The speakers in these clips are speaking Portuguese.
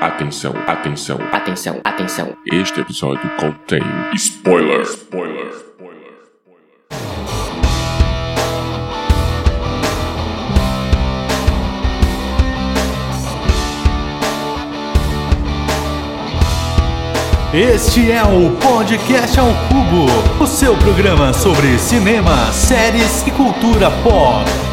Atenção, atenção, Atenção, atenção. este episódio contém spoiler. Spoiler. Este é o Podcast ao Cubo, o seu programa sobre cinema, séries e cultura pop.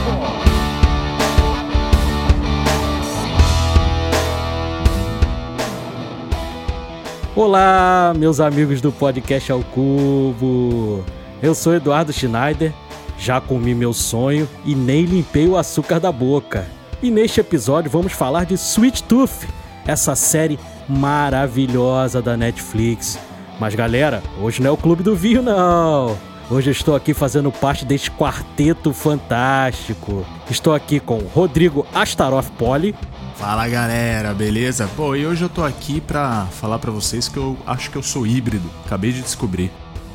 Olá, meus amigos do Podcast ao Cubo. Eu sou Eduardo Schneider, já comi meu sonho e nem limpei o açúcar da boca. E neste episódio vamos falar de Sweet Tooth, essa série maravilhosa da Netflix. Mas galera, hoje não é o Clube do Vinho não. Hoje eu estou aqui fazendo parte deste quarteto fantástico. Estou aqui com Rodrigo Astaroth Poli. Fala galera, beleza? Pô, e hoje eu tô aqui pra falar pra vocês que eu acho que eu sou híbrido. Acabei de descobrir.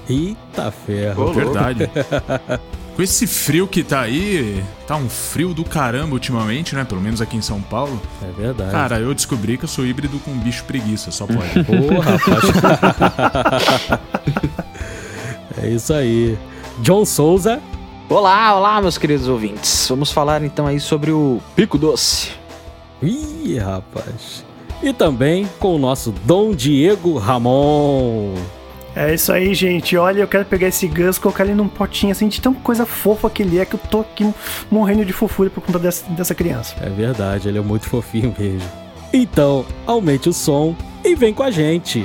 Eita ferro. Pô, verdade. Com esse frio que tá aí, tá um frio do caramba ultimamente, né? Pelo menos aqui em São Paulo. É verdade. Cara, eu descobri que eu sou híbrido com bicho preguiça, só pode. Pô, rapaz. é isso aí. John Souza. Olá, olá, meus queridos ouvintes. Vamos falar então aí sobre o Pico Doce. Ih, rapaz. E também com o nosso Dom Diego Ramon. É isso aí, gente. Olha, eu quero pegar esse Gus e colocar ele num potinho assim, de tão coisa fofa que ele é, que eu tô aqui morrendo de fofura por conta dessa, dessa criança. É verdade, ele é muito fofinho mesmo. Então, aumente o som e vem com a gente.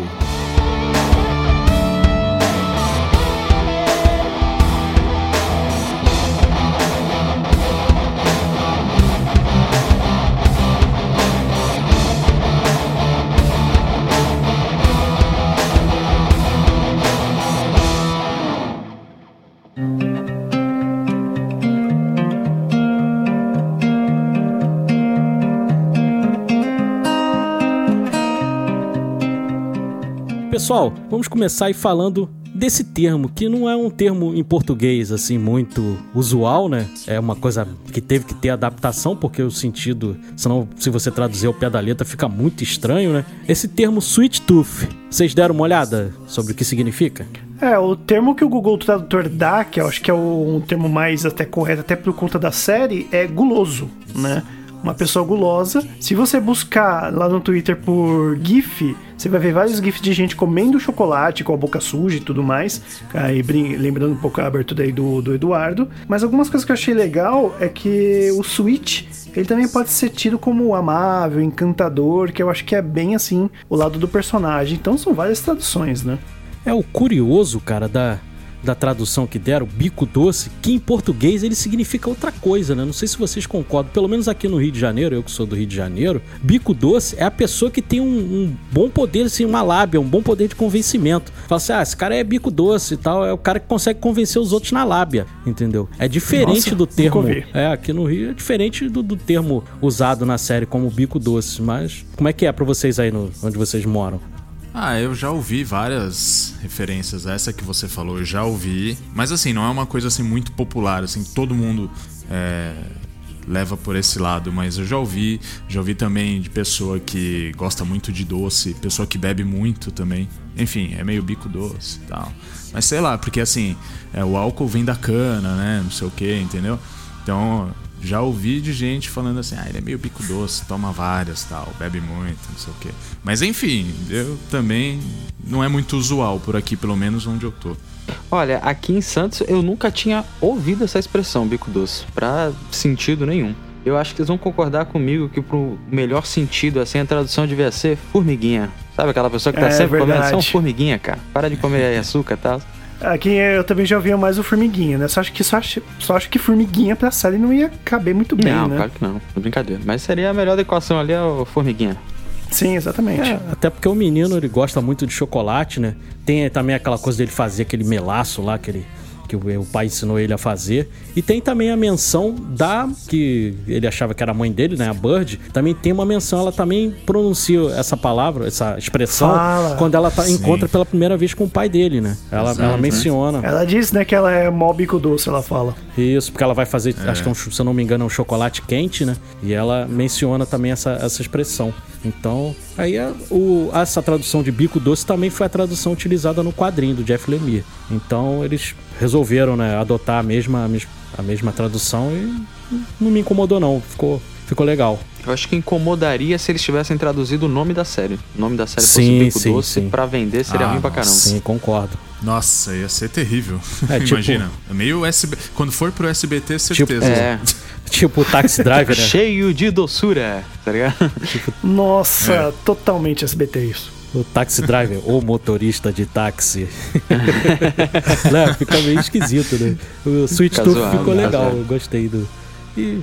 Pessoal, vamos começar aí falando desse termo, que não é um termo em português assim muito usual, né? É uma coisa que teve que ter adaptação, porque o sentido, senão se você traduzir ao pé da letra fica muito estranho, né? Esse termo sweet tooth, vocês deram uma olhada sobre o que significa? É, o termo que o Google Tradutor dá, que eu acho que é um termo mais até correto, até por conta da série, é guloso, né? Uma pessoa gulosa. Se você buscar lá no Twitter por GIF, você vai ver vários GIFs de gente comendo chocolate com a boca suja e tudo mais. Aí, lembrando um pouco a abertura aí do, do Eduardo. Mas algumas coisas que eu achei legal é que o Switch, ele também pode ser tido como amável, encantador, que eu acho que é bem assim o lado do personagem. Então são várias traduções, né? É o curioso, cara, da, da tradução que deram, bico doce, que em português ele significa outra coisa, né? Não sei se vocês concordam, pelo menos aqui no Rio de Janeiro, eu que sou do Rio de Janeiro, bico doce é a pessoa que tem um, um bom poder, assim, uma lábia, um bom poder de convencimento. Fala assim, ah, esse cara é bico doce e tal, é o cara que consegue convencer os outros na lábia, entendeu? É diferente Nossa, do termo. É, aqui no Rio é diferente do, do termo usado na série como bico doce, mas como é que é pra vocês aí no, onde vocês moram? Ah, eu já ouvi várias referências. Essa que você falou, eu já ouvi. Mas assim, não é uma coisa assim muito popular, assim, todo mundo é, leva por esse lado. Mas eu já ouvi, já ouvi também de pessoa que gosta muito de doce, pessoa que bebe muito também. Enfim, é meio bico doce e tal. Mas sei lá, porque assim, é, o álcool vem da cana, né? Não sei o que, entendeu? Então, já ouvi de gente falando assim, ah, ele é meio bico doce, toma várias, tal, bebe muito, não sei o quê. Mas enfim, eu também não é muito usual por aqui, pelo menos onde eu tô. Olha, aqui em Santos eu nunca tinha ouvido essa expressão, bico doce, pra sentido nenhum. Eu acho que vocês vão concordar comigo que pro melhor sentido, assim, a tradução devia ser formiguinha. Sabe aquela pessoa que tá É sempre comendo? verdade. São formiguinha, cara. Para de comer açúcar e tal. Aqui eu também já ouvia mais o Formiguinha, né? Só acho que, só acho, só acho que Formiguinha pra série não ia caber muito bem, não, né? claro que não. É brincadeira. Mas seria a melhor equação ali, o formiguinha. Sim, exatamente. É, até porque o menino ele gosta muito de chocolate, né? Tem também aquela coisa dele fazer aquele melaço lá, aquele que o, o pai ensinou ele a fazer. E tem também a menção da que ele achava que era a mãe dele, né, a Bird. Também tem uma menção, ela também pronuncia essa palavra, essa expressão Fala. quando ela tá, encontra pela primeira vez com o pai dele, né? Ela, ela menciona. Ela diz, né, que ela é mó bico doce, ela fala. Isso, porque ela vai fazer, acho que é um, se eu não me engano, é um chocolate quente, né? E ela menciona também essa, essa expressão. Então, aí é o, essa tradução de bico doce também foi a tradução utilizada no quadrinho do Jeff Lemire. Então, eles resolveram, né, adotar a mesma, a mes- a mesma tradução e não me incomodou não, ficou, ficou legal. Eu acho que incomodaria se eles tivessem traduzido o nome da série. O nome da série Sim, fosse Bico sim, Doce, sim. pra vender seria Ah, ruim pra caramba. Sim, concordo. Nossa, ia ser terrível. É, tipo- Imagina. É meio SB... Quando for pro SBT, certeza. É, Tipo o Taxi Driver, né? cheio de doçura, tá ligado? Nossa, É. totalmente SBT isso. O Taxi Driver, o motorista de táxi. Não, fica meio esquisito, né? O Sweet Tooth ficou legal, É. eu gostei do. E,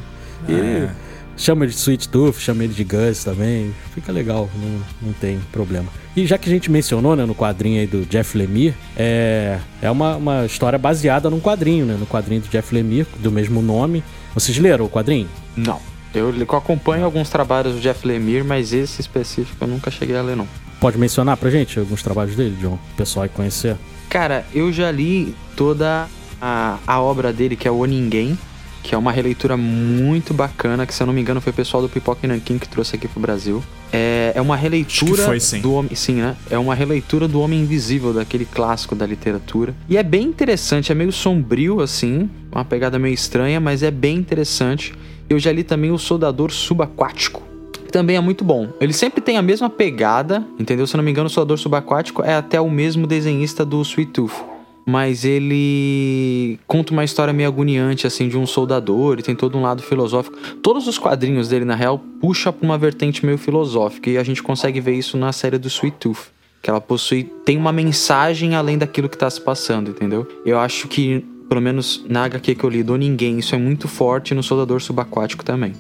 e chama ele de Sweet Tooth, chama ele de Gus também. Fica legal, não, não tem problema. E já que a gente mencionou, né, no quadrinho aí do Jeff Lemire, é, é uma, uma história baseada num quadrinho, né? No quadrinho do Jeff Lemire, do mesmo nome. Vocês leram o quadrinho? Não. Eu acompanho alguns trabalhos do Jeff Lemire, mas esse específico eu nunca cheguei a ler, não. Pode mencionar pra gente alguns trabalhos dele, John? O pessoal aí conhecer. Cara, eu já li toda a, a obra dele, que é O Ninguém, que é uma releitura muito bacana, que se eu não me engano foi o pessoal do Pipoca e Nankin que trouxe aqui pro Brasil. É, é uma releitura foi, sim. do homem, sim, né? É uma releitura do Homem Invisível, daquele clássico da literatura. E é bem interessante, é meio sombrio assim, uma pegada meio estranha, mas é bem interessante. Eu já li também o Soldador Subaquático, também é muito bom. Ele sempre tem a mesma pegada, entendeu? Se não me engano, o Soldador Subaquático é até o mesmo desenhista do Sweet Tooth. Mas ele conta uma história meio agoniante, assim, de um soldador, e tem todo um lado filosófico. Todos os quadrinhos dele, na real, puxa pra uma vertente meio filosófica, e a gente consegue ver isso na série do Sweet Tooth. Que ela possui. tem uma mensagem além daquilo que tá se passando, entendeu? Eu acho que, pelo menos na HQ que eu li do Ninguém, isso é muito forte no Soldador Subaquático também.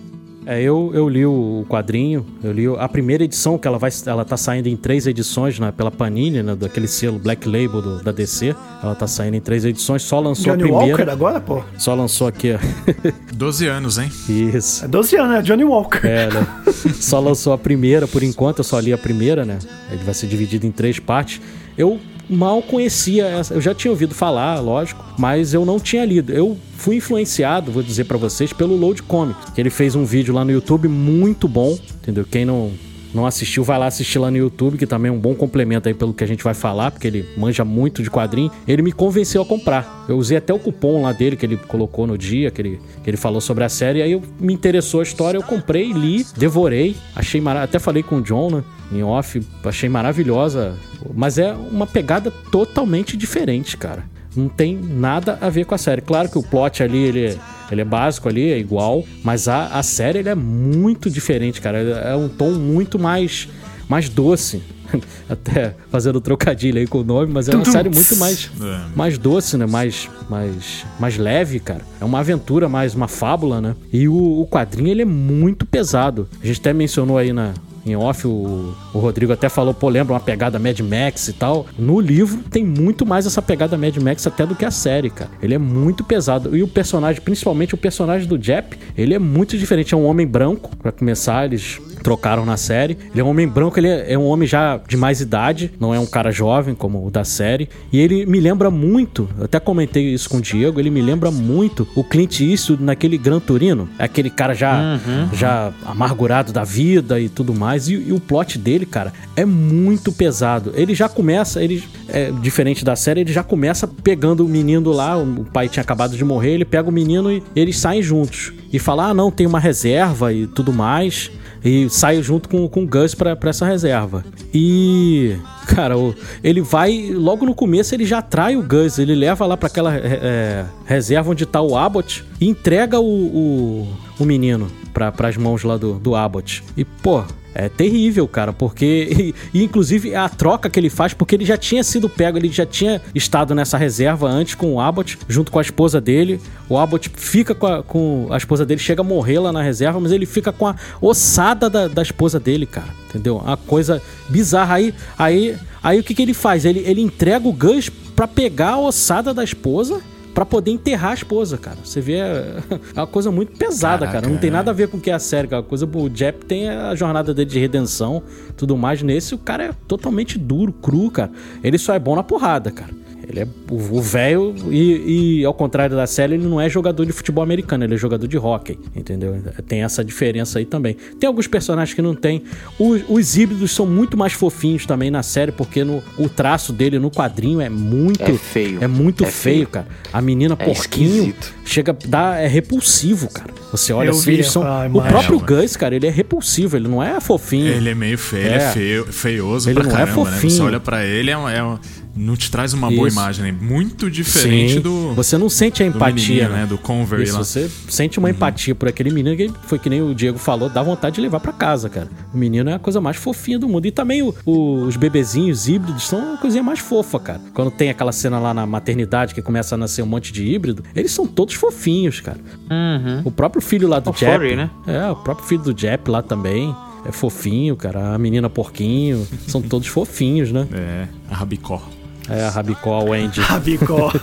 É, eu, eu li o quadrinho, eu li a primeira edição, que ela vai ela tá saindo em três edições, né, pela Panini, né, daquele selo Black Label do- da DC. Ela tá saindo em três edições, só lançou Johnny a primeira. Walker agora, pô? Só lançou aqui, ó. 12 anos, hein? Isso. É 12 anos, né? Johnny Walker. É, né? Só lançou a primeira por enquanto, eu só li a primeira, né? Ele vai ser dividido em três partes. Eu mal conhecia essa, eu já tinha ouvido falar, lógico, mas eu não tinha lido. Eu fui influenciado, vou dizer pra vocês, pelo Load Comics, que ele fez um vídeo lá no YouTube muito bom, entendeu? Quem não não assistiu, vai lá assistir lá no YouTube, que também é um bom complemento aí pelo que a gente vai falar, porque ele manja muito de quadrinho. Ele me convenceu a comprar. Eu usei até o cupom lá dele que ele colocou no dia, que ele, que ele falou sobre a série. Aí eu, me interessou a história, eu comprei, li, devorei. Achei maravilhoso. Até falei com o John, né? Em off, achei maravilhosa. Mas é uma pegada totalmente diferente, cara. Não tem nada a ver com a série. Claro que o plot ali, ele é, ele é básico ali, é igual. Mas a, a série, ele é muito diferente, cara. É um tom muito mais, mais doce. Até fazendo trocadilho aí com o nome, mas é uma série muito mais, É. mais doce, né? Mais, mais, mais leve, cara. É uma aventura, mais uma fábula, né? E o, o quadrinho, ele é muito pesado. A gente até mencionou aí na, em off, o, o Rodrigo até falou, pô, lembra uma pegada Mad Max e tal. No livro tem muito mais essa pegada Mad Max até do que a série, cara. Ele é muito pesado. E o personagem, principalmente o personagem do Jep, ele é muito diferente. É um homem branco, pra começar, eles trocaram na série. Ele é um homem branco, ele é é um homem já de mais idade, não é um cara jovem como o da série. E ele me lembra muito, eu até comentei isso com o Diego, ele me lembra muito o Clint Eastwood naquele Gran Turino. É aquele cara já, já amargurado da vida e tudo mais. E, e o plot dele, cara, é muito pesado. Ele já começa, ele é diferente da série, ele já começa pegando o menino lá, o pai tinha acabado de morrer, ele pega o menino e eles saem juntos. E fala: "Ah, não, tem uma reserva e tudo mais". E sai junto com, com o Gus pra, pra essa reserva. E. Cara, ele vai. Logo no começo ele já atrai o Gus. Ele leva lá pra aquela é, é, reserva onde tá o Abbott e entrega o, o, o menino pra, pras mãos lá do, do Abbott. E, pô. É terrível, cara, porque. E, inclusive a troca que ele faz, porque ele já tinha sido pego, ele já tinha estado nessa reserva antes com o Abbott, junto com a esposa dele. O Abbott fica com a, com a esposa dele, chega a morrer lá na reserva, mas ele fica com a ossada da, da esposa dele, cara. Entendeu? Uma coisa bizarra. Aí, aí, aí o que, que ele faz? Ele, ele entrega o Gus pra pegar a ossada da esposa pra poder enterrar a esposa, cara. Você vê, é uma coisa muito pesada, Caraca, cara. Não tem é. nada a ver com o que é a série, cara. A coisa, o Jep tem a jornada dele de redenção, tudo mais. Nesse, o cara é totalmente duro, cru, cara. Ele só é bom na porrada, cara. Ele é o velho e, e, ao contrário da série, ele não é jogador de futebol americano, ele é jogador de hóquei, entendeu? Tem essa diferença aí também. Tem alguns personagens que não tem. Os, os híbridos são muito mais fofinhos também na série, porque no, o traço dele no quadrinho é muito É feio. É muito É feio, feio. cara. A menina É porquinho esquisito. chega dá é repulsivo, cara. Você olha assim, eles são o próprio É, Gus, cara, ele é repulsivo, ele não é fofinho. Ele é meio feio, ele É. é feio, feioso Ele pra não é caramba, né? Você fofinho. olha pra ele, é, um- é um- não te traz uma boa Isso. imagem, né? Muito diferente Sim. do, Você não sente a empatia, menininho, né? né? Do Convery Isso, lá. você sente uma empatia por aquele menino que foi que nem o Diego falou, dá vontade de levar pra casa, cara. O menino é a coisa mais fofinha do mundo. E também o- o- os bebezinhos híbridos são a coisinha mais fofa, cara. Quando tem aquela cena lá na maternidade que começa a nascer um monte de híbrido, eles são todos fofinhos, cara. Uhum. O próprio filho lá do O Jep. furry, né? É, o próprio filho do Jep lá também. É fofinho, cara. A menina porquinho. são todos fofinhos, né? É, a Rabicó. É, a Rabicó, a Wendy. Rabicó.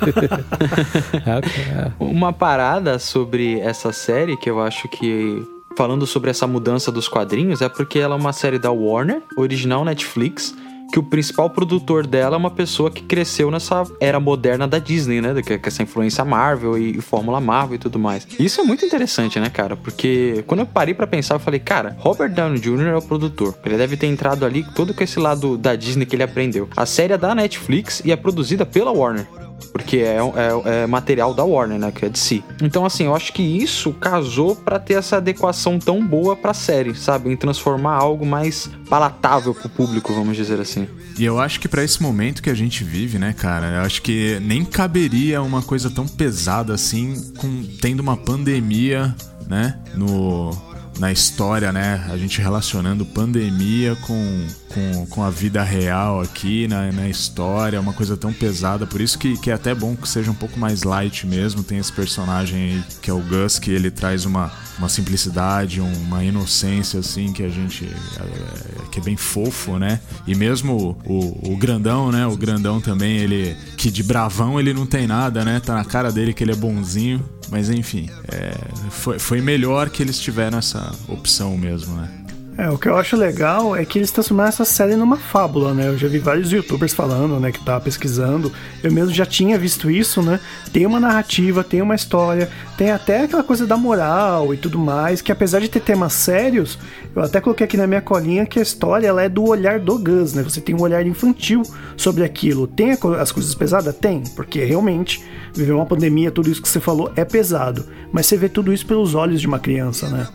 É, é. Uma parada sobre essa série que eu acho que. Falando sobre essa mudança dos quadrinhos, é porque ela é uma série da Warner, original Netflix, que o principal produtor dela é uma pessoa que cresceu nessa era moderna da Disney, né? Que essa influência Marvel e, e Fórmula Marvel e tudo mais. Isso é muito interessante, né, cara? Porque quando eu parei pra pensar, eu falei, cara, Robert Downey Jr. é o produtor. Ele deve ter entrado ali todo com esse lado da Disney que ele aprendeu. A série é da Netflix e é produzida pela Warner. Porque é, é- é material da Warner, né? Que é de si. Então, assim, eu acho que isso casou pra ter essa adequação tão boa pra série, sabe? Em transformar algo mais palatável pro público, vamos dizer assim. E eu acho que pra esse momento que a gente vive, né, cara, eu acho que nem caberia uma coisa tão pesada assim, com tendo uma pandemia, né, no na história, né, a gente relacionando pandemia com, com, com a vida real aqui na, na história, uma coisa tão pesada, por isso que, que é até bom que seja um pouco mais light mesmo, tem esse personagem aí que é o Gus, que ele traz uma, uma simplicidade, uma inocência assim, que a gente, é, que é bem fofo, né, e mesmo o, o grandão, né, o grandão também, ele, que de bravão ele não tem nada, né, tá na cara dele que ele é bonzinho, mas enfim, é, foi, foi melhor que eles tiveram essa opção mesmo, né. É, o que eu acho legal é que eles transformaram essa série numa fábula, né? Eu já vi vários youtubers falando, né, que tava pesquisando. Eu mesmo já tinha visto isso, né? Tem uma narrativa, tem uma história, tem até aquela coisa da moral e tudo mais, que apesar de ter temas sérios, eu até coloquei aqui na minha colinha que a história ela é do olhar do Gus, né? Você tem um olhar infantil sobre aquilo. Tem as coisas pesadas? Tem, porque realmente viver uma pandemia, tudo isso que você falou é pesado. Mas você vê tudo isso pelos olhos de uma criança, né?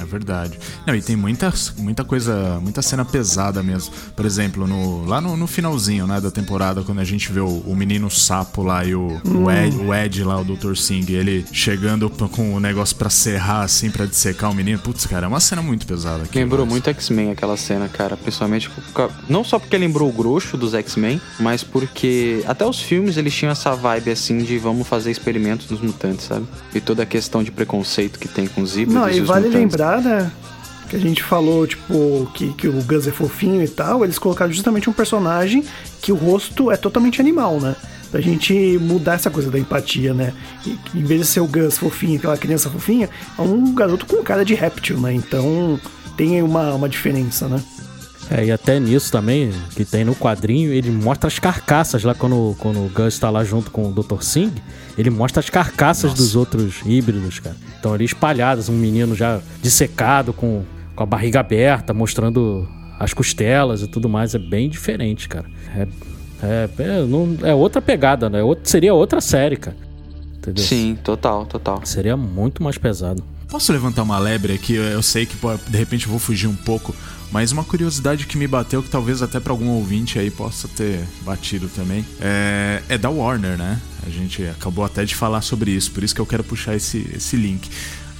É verdade. Não, e tem muita, muita coisa, muita cena pesada mesmo. Por exemplo, no, lá no, no finalzinho né, da temporada, quando a gente vê o, o menino sapo lá e o, o, Ed, o Ed lá, o Dr. Singh, ele chegando com o negócio pra serrar, assim, pra dissecar o menino. Putz, cara, é uma cena muito pesada. aquilo, Lembrou mas- muito X-Men aquela cena, cara. Principalmente não só porque lembrou o grosso dos X-Men, mas porque até os filmes eles tinham essa vibe assim de vamos fazer experimentos dos mutantes, sabe? E toda a questão de preconceito que tem com os híbridos Não, e e os vale mutantes. lembrar, né? Que a gente falou, tipo, que, que o Gus é fofinho e tal. Eles colocaram justamente um personagem que o rosto é totalmente animal, né? Pra gente mudar essa coisa da empatia, né? E, em vez de ser o Gus fofinho, aquela criança fofinha, é um garoto com cara de réptil, né? Então tem uma, uma diferença, né? É, e até nisso também, que tem no quadrinho, ele mostra as carcaças lá quando, quando o Gus tá lá junto com o Dr. Singh. Ele mostra as carcaças dos outros híbridos, cara. Estão ali espalhadas, um menino já dissecado, com, com a barriga aberta, mostrando as costelas e tudo mais. É bem diferente, cara. É, é, é, não- é outra pegada, né? Outra- seria outra série, cara. Entendeu? Sim, total, total. Seria muito mais pesado. Posso levantar uma lebre aqui? Eu sei que de repente eu vou fugir um pouco, mas uma curiosidade que me bateu, que talvez até pra algum ouvinte aí possa ter batido também, é, é da Warner, né? A gente acabou até de falar sobre isso, por isso que eu quero puxar esse, esse link.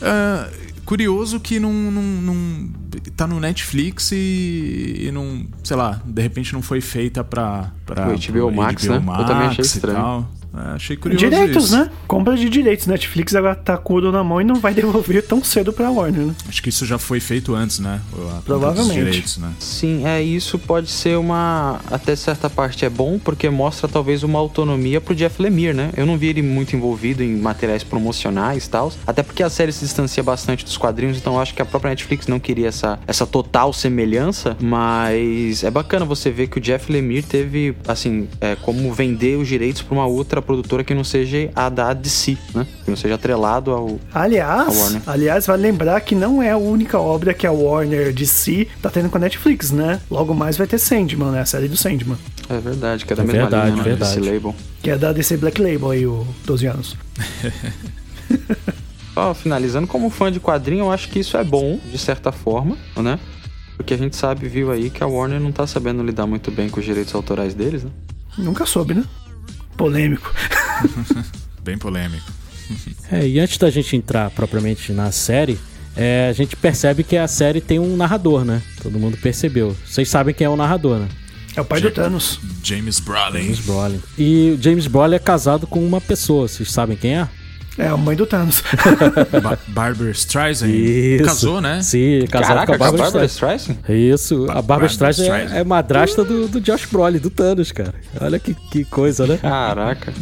Ah, curioso que não, não, não- tá no Netflix e, e não, sei lá, de repente não foi feita pra, pra O HBO pro Max, né? Eu também achei estranho. tal. É, achei curioso Direitos, isso. né? Compra de direitos. Netflix agora tá com o ouro na mão e não vai devolver tão cedo pra Warner, né? Acho que isso já foi feito antes, né? Provavelmente. Direitos, né? Sim, é isso pode ser uma até certa parte é bom porque mostra talvez uma autonomia pro Jeff Lemire, né? Eu não vi ele muito envolvido em materiais promocionais e tal, até porque a série se distancia bastante dos quadrinhos, então eu acho que a própria Netflix não queria essa, essa total semelhança, mas é bacana você ver que o Jeff Lemire teve assim, é, como vender os direitos pra uma outra produtora que não seja a da DC, né? Que não seja atrelado ao Aliás, A Warner. aliás, vale lembrar que não é a única obra que a Warner DC tá tendo com a Netflix, né? Logo mais vai ter Sandman, né? A série do Sandman. É verdade, que é da É mesma verdade, linha, né? verdade. Desse label. Que é da DC Black Label aí, o 12 anos. Ó, finalizando, como fã de quadrinho, eu acho que isso é bom, de certa forma, né? Porque a gente sabe, viu aí, que a Warner não tá sabendo lidar muito bem com os direitos autorais deles, né? Nunca soube, né? Polêmico. Bem polêmico. É, e antes da gente entrar propriamente na série, é, a gente percebe que a série tem um narrador, né? Todo mundo percebeu. Vocês sabem quem é o narrador, né? É o pai do Thanos. James Brolin. James Brolin. E o James Brolin é casado com uma pessoa. Vocês sabem quem é? É a mãe do Thanos. Ba Barbara Streisand. Isso. Casou, né? Sim, Caraca, com a Barbara, Barbara Streisand. Streisand? Isso, a Barbara Streisand é, Streisand. é madrasta do, do Josh Brolin, do Thanos, cara. Olha que, que coisa, né? Caraca.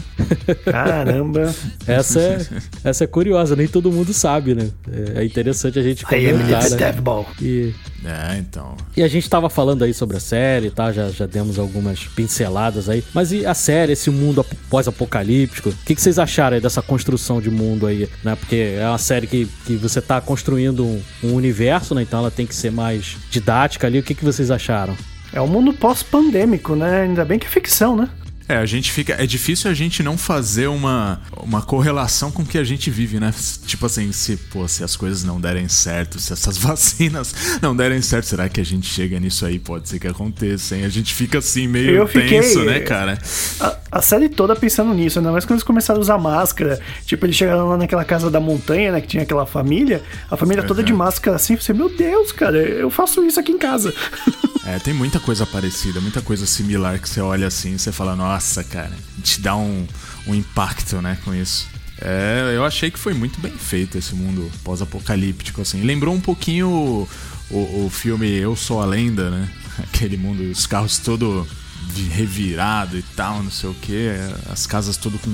Caramba. Essa é, essa é curiosa, nem todo mundo sabe, né? É interessante a gente I am comentar, the né? E, É, então. e a gente tava falando aí sobre a série, tá? Já, já demos algumas pinceladas aí. Mas e a série, esse mundo ap- pós-apocalíptico? O que, que vocês acharam aí dessa construção de mundo aí, né? Porque é uma série que, que você tá construindo um, um universo, né? Então ela tem que ser mais didática ali. O que, que vocês acharam? É um mundo pós-pandêmico, né? Ainda bem que é ficção, né? É, a gente fica. É difícil a gente não fazer uma, uma correlação com o que a gente vive, né? Tipo assim, se, pô, se as coisas não derem certo, se essas vacinas não derem certo, será que a gente chega nisso aí? Pode ser que aconteça, hein? A gente fica assim, meio Eu fiquei- tenso, né, cara? A, a série toda pensando nisso, ainda mais quando eles começaram a usar máscara. Tipo, eles chegaram lá naquela casa da montanha, né? Que tinha aquela família. A família toda de máscara assim. Você, meu Deus, cara, eu faço isso aqui em casa. É, tem muita coisa parecida, muita coisa similar que você olha assim e você fala, nossa, cara, te dá um, um impacto, né, com isso. É, eu achei que foi muito bem feito esse mundo pós-apocalíptico, assim. Lembrou um pouquinho o, o, o filme Eu Sou a Lenda, né? Aquele mundo, os carros todo vi- revirado e tal, não sei o que, as casas tudo com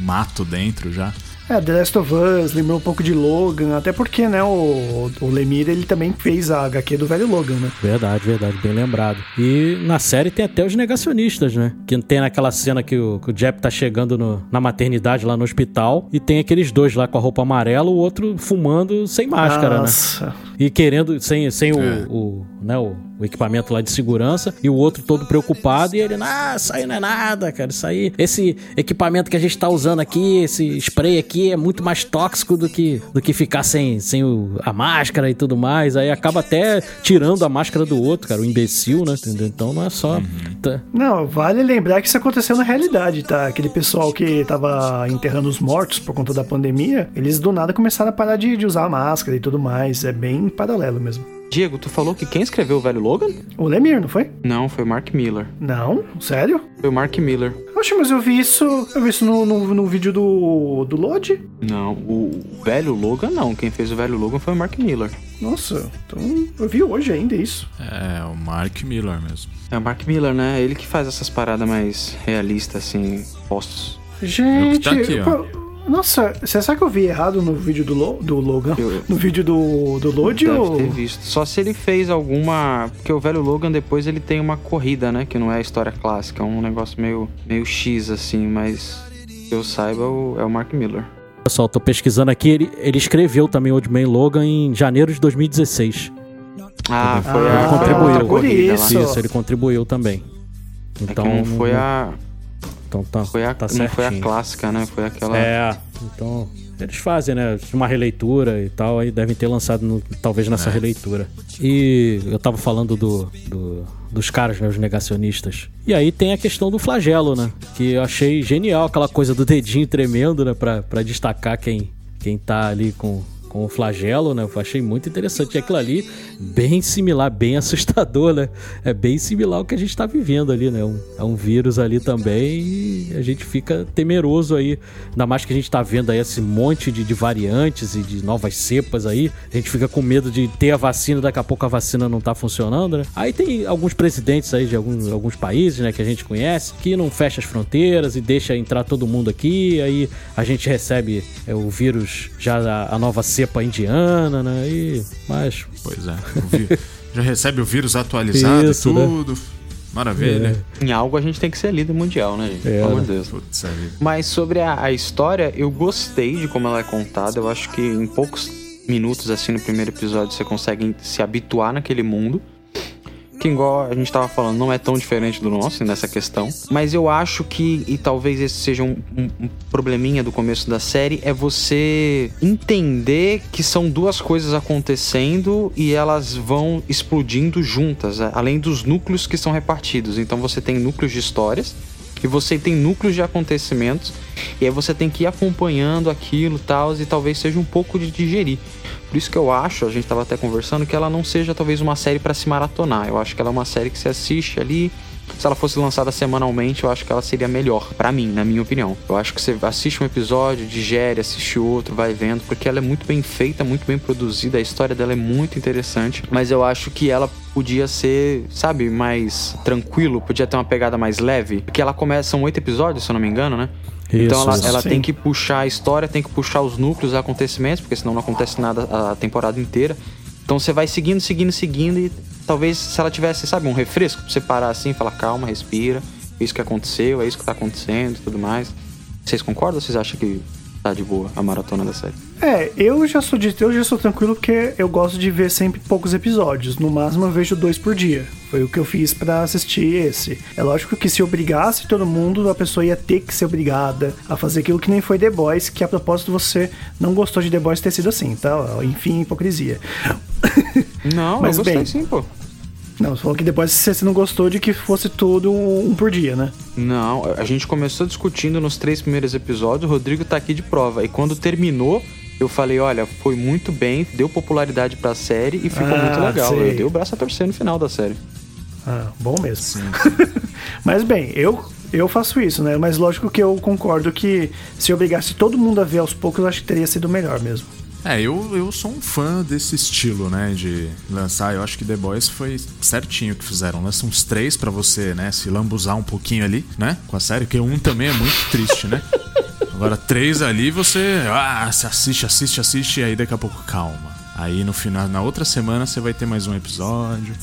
mato dentro já. É, The Last of Us, lembrou um pouco de Logan, até porque, né, o, o Lemire, ele também fez a HQ do velho Logan, né? Verdade, verdade, bem lembrado. E na série tem até os negacionistas, né? Que tem naquela cena que o, que o Jep tá chegando no- na maternidade lá no hospital e tem aqueles dois lá com a roupa amarela, o outro fumando sem máscara, né? Nossa. E querendo, sem, sem o, É. o, né, o, o equipamento lá de segurança, e o outro todo preocupado, e ele, ah, isso aí não é nada, cara, isso aí, esse equipamento que a gente tá usando aqui, esse spray aqui é muito mais tóxico do que, do que ficar sem, sem o- a máscara e tudo mais, aí acaba até tirando a máscara do outro, cara, o imbecil, né, entendeu? Então não é só... tá- Não, vale lembrar que isso aconteceu na realidade, tá? Aquele pessoal que tava enterrando os mortos por conta da pandemia, eles do nada começaram a parar de, de usar máscara e tudo mais. É bem paralelo mesmo. Diego, tu falou que quem escreveu o velho Logan? O Lemire, não foi? Não, foi o Mark Miller. Não? Sério? Foi o Mark Miller. Oxe, mas eu vi isso. Eu vi isso no, no, no vídeo do. do Lodge. Não, o velho Logan não. Quem fez o velho Logan foi o Mark Miller. Nossa, então eu vi hoje ainda isso. É, o Mark Miller mesmo. É o Mark Miller, né? Ele que faz essas paradas mais realistas, assim, postos. Gente, tá aqui, ó. pô, nossa, você sabe que eu vi errado no vídeo do, Lo, do Logan? Eu- No vídeo do, do Deve ou. ter visto. Só se ele fez alguma. Porque o velho Logan depois ele tem uma corrida, né? Que não é a história clássica. É um negócio meio, meio X, assim, mas. Que eu saiba, o- é o Mark Miller. Pessoal, tô pesquisando aqui, ele, ele escreveu também Old Man Logan em janeiro de 2016. Ah, foi Ah, a. ele foi a contribuiu. corrida Isso. Isso, ele contribuiu também. É Então, que não foi a. Então tá, Foi a tá não foi a certinho. clássica, né? Foi aquela. É, então eles fazem, né? Uma releitura e tal, aí devem ter lançado no- talvez nessa releitura. E eu tava falando do, do- dos caras, né? Os negacionistas. E aí tem a questão do flagelo, né? Que eu achei genial aquela coisa do dedinho tremendo, né? Pra, pra destacar quem, quem tá ali com, com o flagelo, né? Eu achei muito interessante. E aquilo ali, bem similar, bem assustador, né? É bem similar ao que a gente tá vivendo ali, né? Um, é um vírus ali também e a gente fica temeroso aí. Ainda mais que a gente tá vendo aí esse monte de, de variantes e de novas cepas aí. A gente fica com medo de ter a vacina, daqui a pouco a vacina não tá funcionando, né? Aí tem alguns presidentes aí de alguns, alguns países, né, que a gente conhece, que não fecha as fronteiras e deixa entrar todo mundo aqui. Aí a gente recebe é, o vírus já a, a nova cepa indiana, né? E, mas. Pois é. vi- Já recebe o vírus atualizado Isso, e né? tudo. Maravilha. Em algo a gente tem que ser líder mundial, né, gente? É, Pelo amor né? de Deus. Putz, é. Mas sobre a, a história, eu gostei de como ela é contada. Eu acho que em poucos minutos, assim, no primeiro episódio, você consegue se habituar naquele mundo. Que, igual a gente tava falando, não é tão diferente do nosso nessa questão. Mas eu acho que, e talvez esse seja um, um- um probleminha do começo da série, é você entender que são duas coisas acontecendo e elas vão explodindo juntas, né? além dos núcleos que são repartidos. Então você tem núcleos de histórias e você tem núcleos de acontecimentos e aí você tem que ir acompanhando aquilo tal e talvez seja um pouco de digerir. Por isso que eu acho, a gente tava até conversando, que ela não seja talvez uma série para se maratonar. Eu acho que ela é uma série que você assiste ali. Se ela fosse lançada semanalmente, eu acho que ela seria melhor, pra mim, na minha opinião. Eu acho que você assiste um episódio, digere, assiste outro, vai vendo, porque ela é muito bem feita, muito bem produzida, a história dela é muito interessante, mas eu acho que ela podia ser, sabe, mais tranquilo, podia ter uma pegada mais leve, porque ela começa, são oito episódios, se eu não me engano, né? Então Isso, ela, isso. ela Sim. tem que puxar a história, tem que puxar os núcleos, os acontecimentos, porque senão não acontece nada a temporada inteira. Então você vai seguindo, seguindo, seguindo e talvez se ela tivesse, sabe, um refresco pra você parar assim e falar, calma, respira, é isso que aconteceu, é isso que tá acontecendo e tudo mais. Vocês concordam ou vocês acham que tá de boa a maratona da série? É, eu já sou de eu já sou tranquilo porque eu gosto de ver sempre poucos episódios. No máximo eu vejo dois por dia. Foi o que eu fiz pra assistir esse. É lógico que se obrigasse todo mundo, a pessoa ia ter que ser obrigada a fazer aquilo que nem foi The Boys, que a propósito você não gostou de The Boys ter sido assim, tá? Enfim, hipocrisia. Não, Mas eu gostei bem. sim, pô. Não, você falou que depois você não gostou de que fosse tudo um por dia, né? Não, a gente começou discutindo nos três primeiros episódios, o Rodrigo tá aqui de prova. E quando terminou, eu falei, olha, foi muito bem, deu popularidade pra série e ficou Ah, muito legal. sei. Eu dei o braço a torcer no final da série. Ah, bom mesmo. Mas bem, eu, eu faço isso, né? Mas lógico que eu concordo que se obrigasse todo mundo a ver aos poucos, eu acho que teria sido melhor mesmo. É, eu, eu sou um fã desse estilo, né, de lançar. Eu acho que The Boys foi certinho que fizeram. Lança uns três pra você, né, se lambuzar um pouquinho ali, né, com a série, porque um também é muito triste, né. Agora, três ali, você, ah, se assiste, assiste, assiste, e aí daqui a pouco, calma. Aí no final, na outra semana, você vai ter mais um episódio,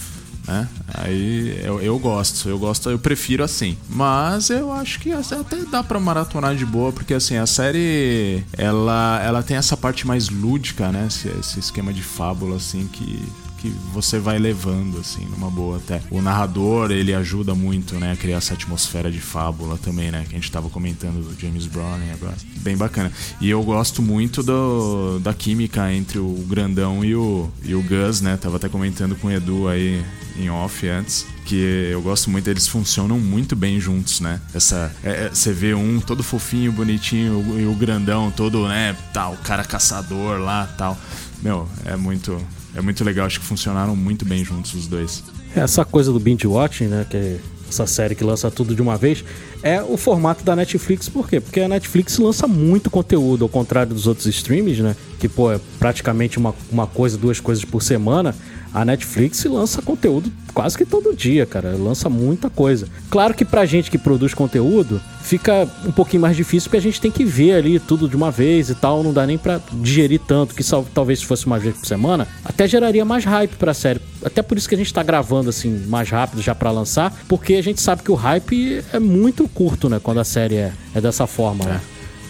né? Aí eu, eu gosto, eu gosto, eu prefiro assim. Mas eu acho que até dá pra maratonar de boa, porque assim, a série ela, ela tem essa parte mais lúdica, né? Esse, esse esquema de fábula, assim, que, que você vai levando, assim, numa boa até. O narrador, ele ajuda muito, né? A criar essa atmosfera de fábula também, né? Que a gente tava comentando do James Browning agora. Bem bacana. E eu gosto muito do, da química entre o Grandão e o, e o Gus, né? Tava até comentando com o Edu aí em off antes. Que eu gosto muito, eles funcionam muito bem juntos, né? Essa. é- é- Você vê um todo fofinho, bonitinho, e o grandão todo, né? Tal, cara caçador lá tal. Meu, é muito. É muito legal, acho que funcionaram muito bem juntos os dois. Essa coisa do binge watching, né, que é essa série que lança tudo de uma vez, é o formato da Netflix. Por quê? Porque a Netflix lança muito conteúdo, ao contrário dos outros streams, né, que pô, é praticamente uma, uma coisa, duas coisas por semana. A Netflix lança conteúdo quase que todo dia, cara. Lança muita coisa. Claro que pra gente que produz conteúdo, fica um pouquinho mais difícil porque a gente tem que ver ali tudo de uma vez e tal. Não dá nem pra digerir tanto, que sal- talvez se fosse uma vez por semana, até geraria mais hype pra série. Até por isso que a gente tá gravando assim mais rápido já pra lançar, porque a gente sabe que o hype é muito curto, né? Quando a série é, é dessa forma, né?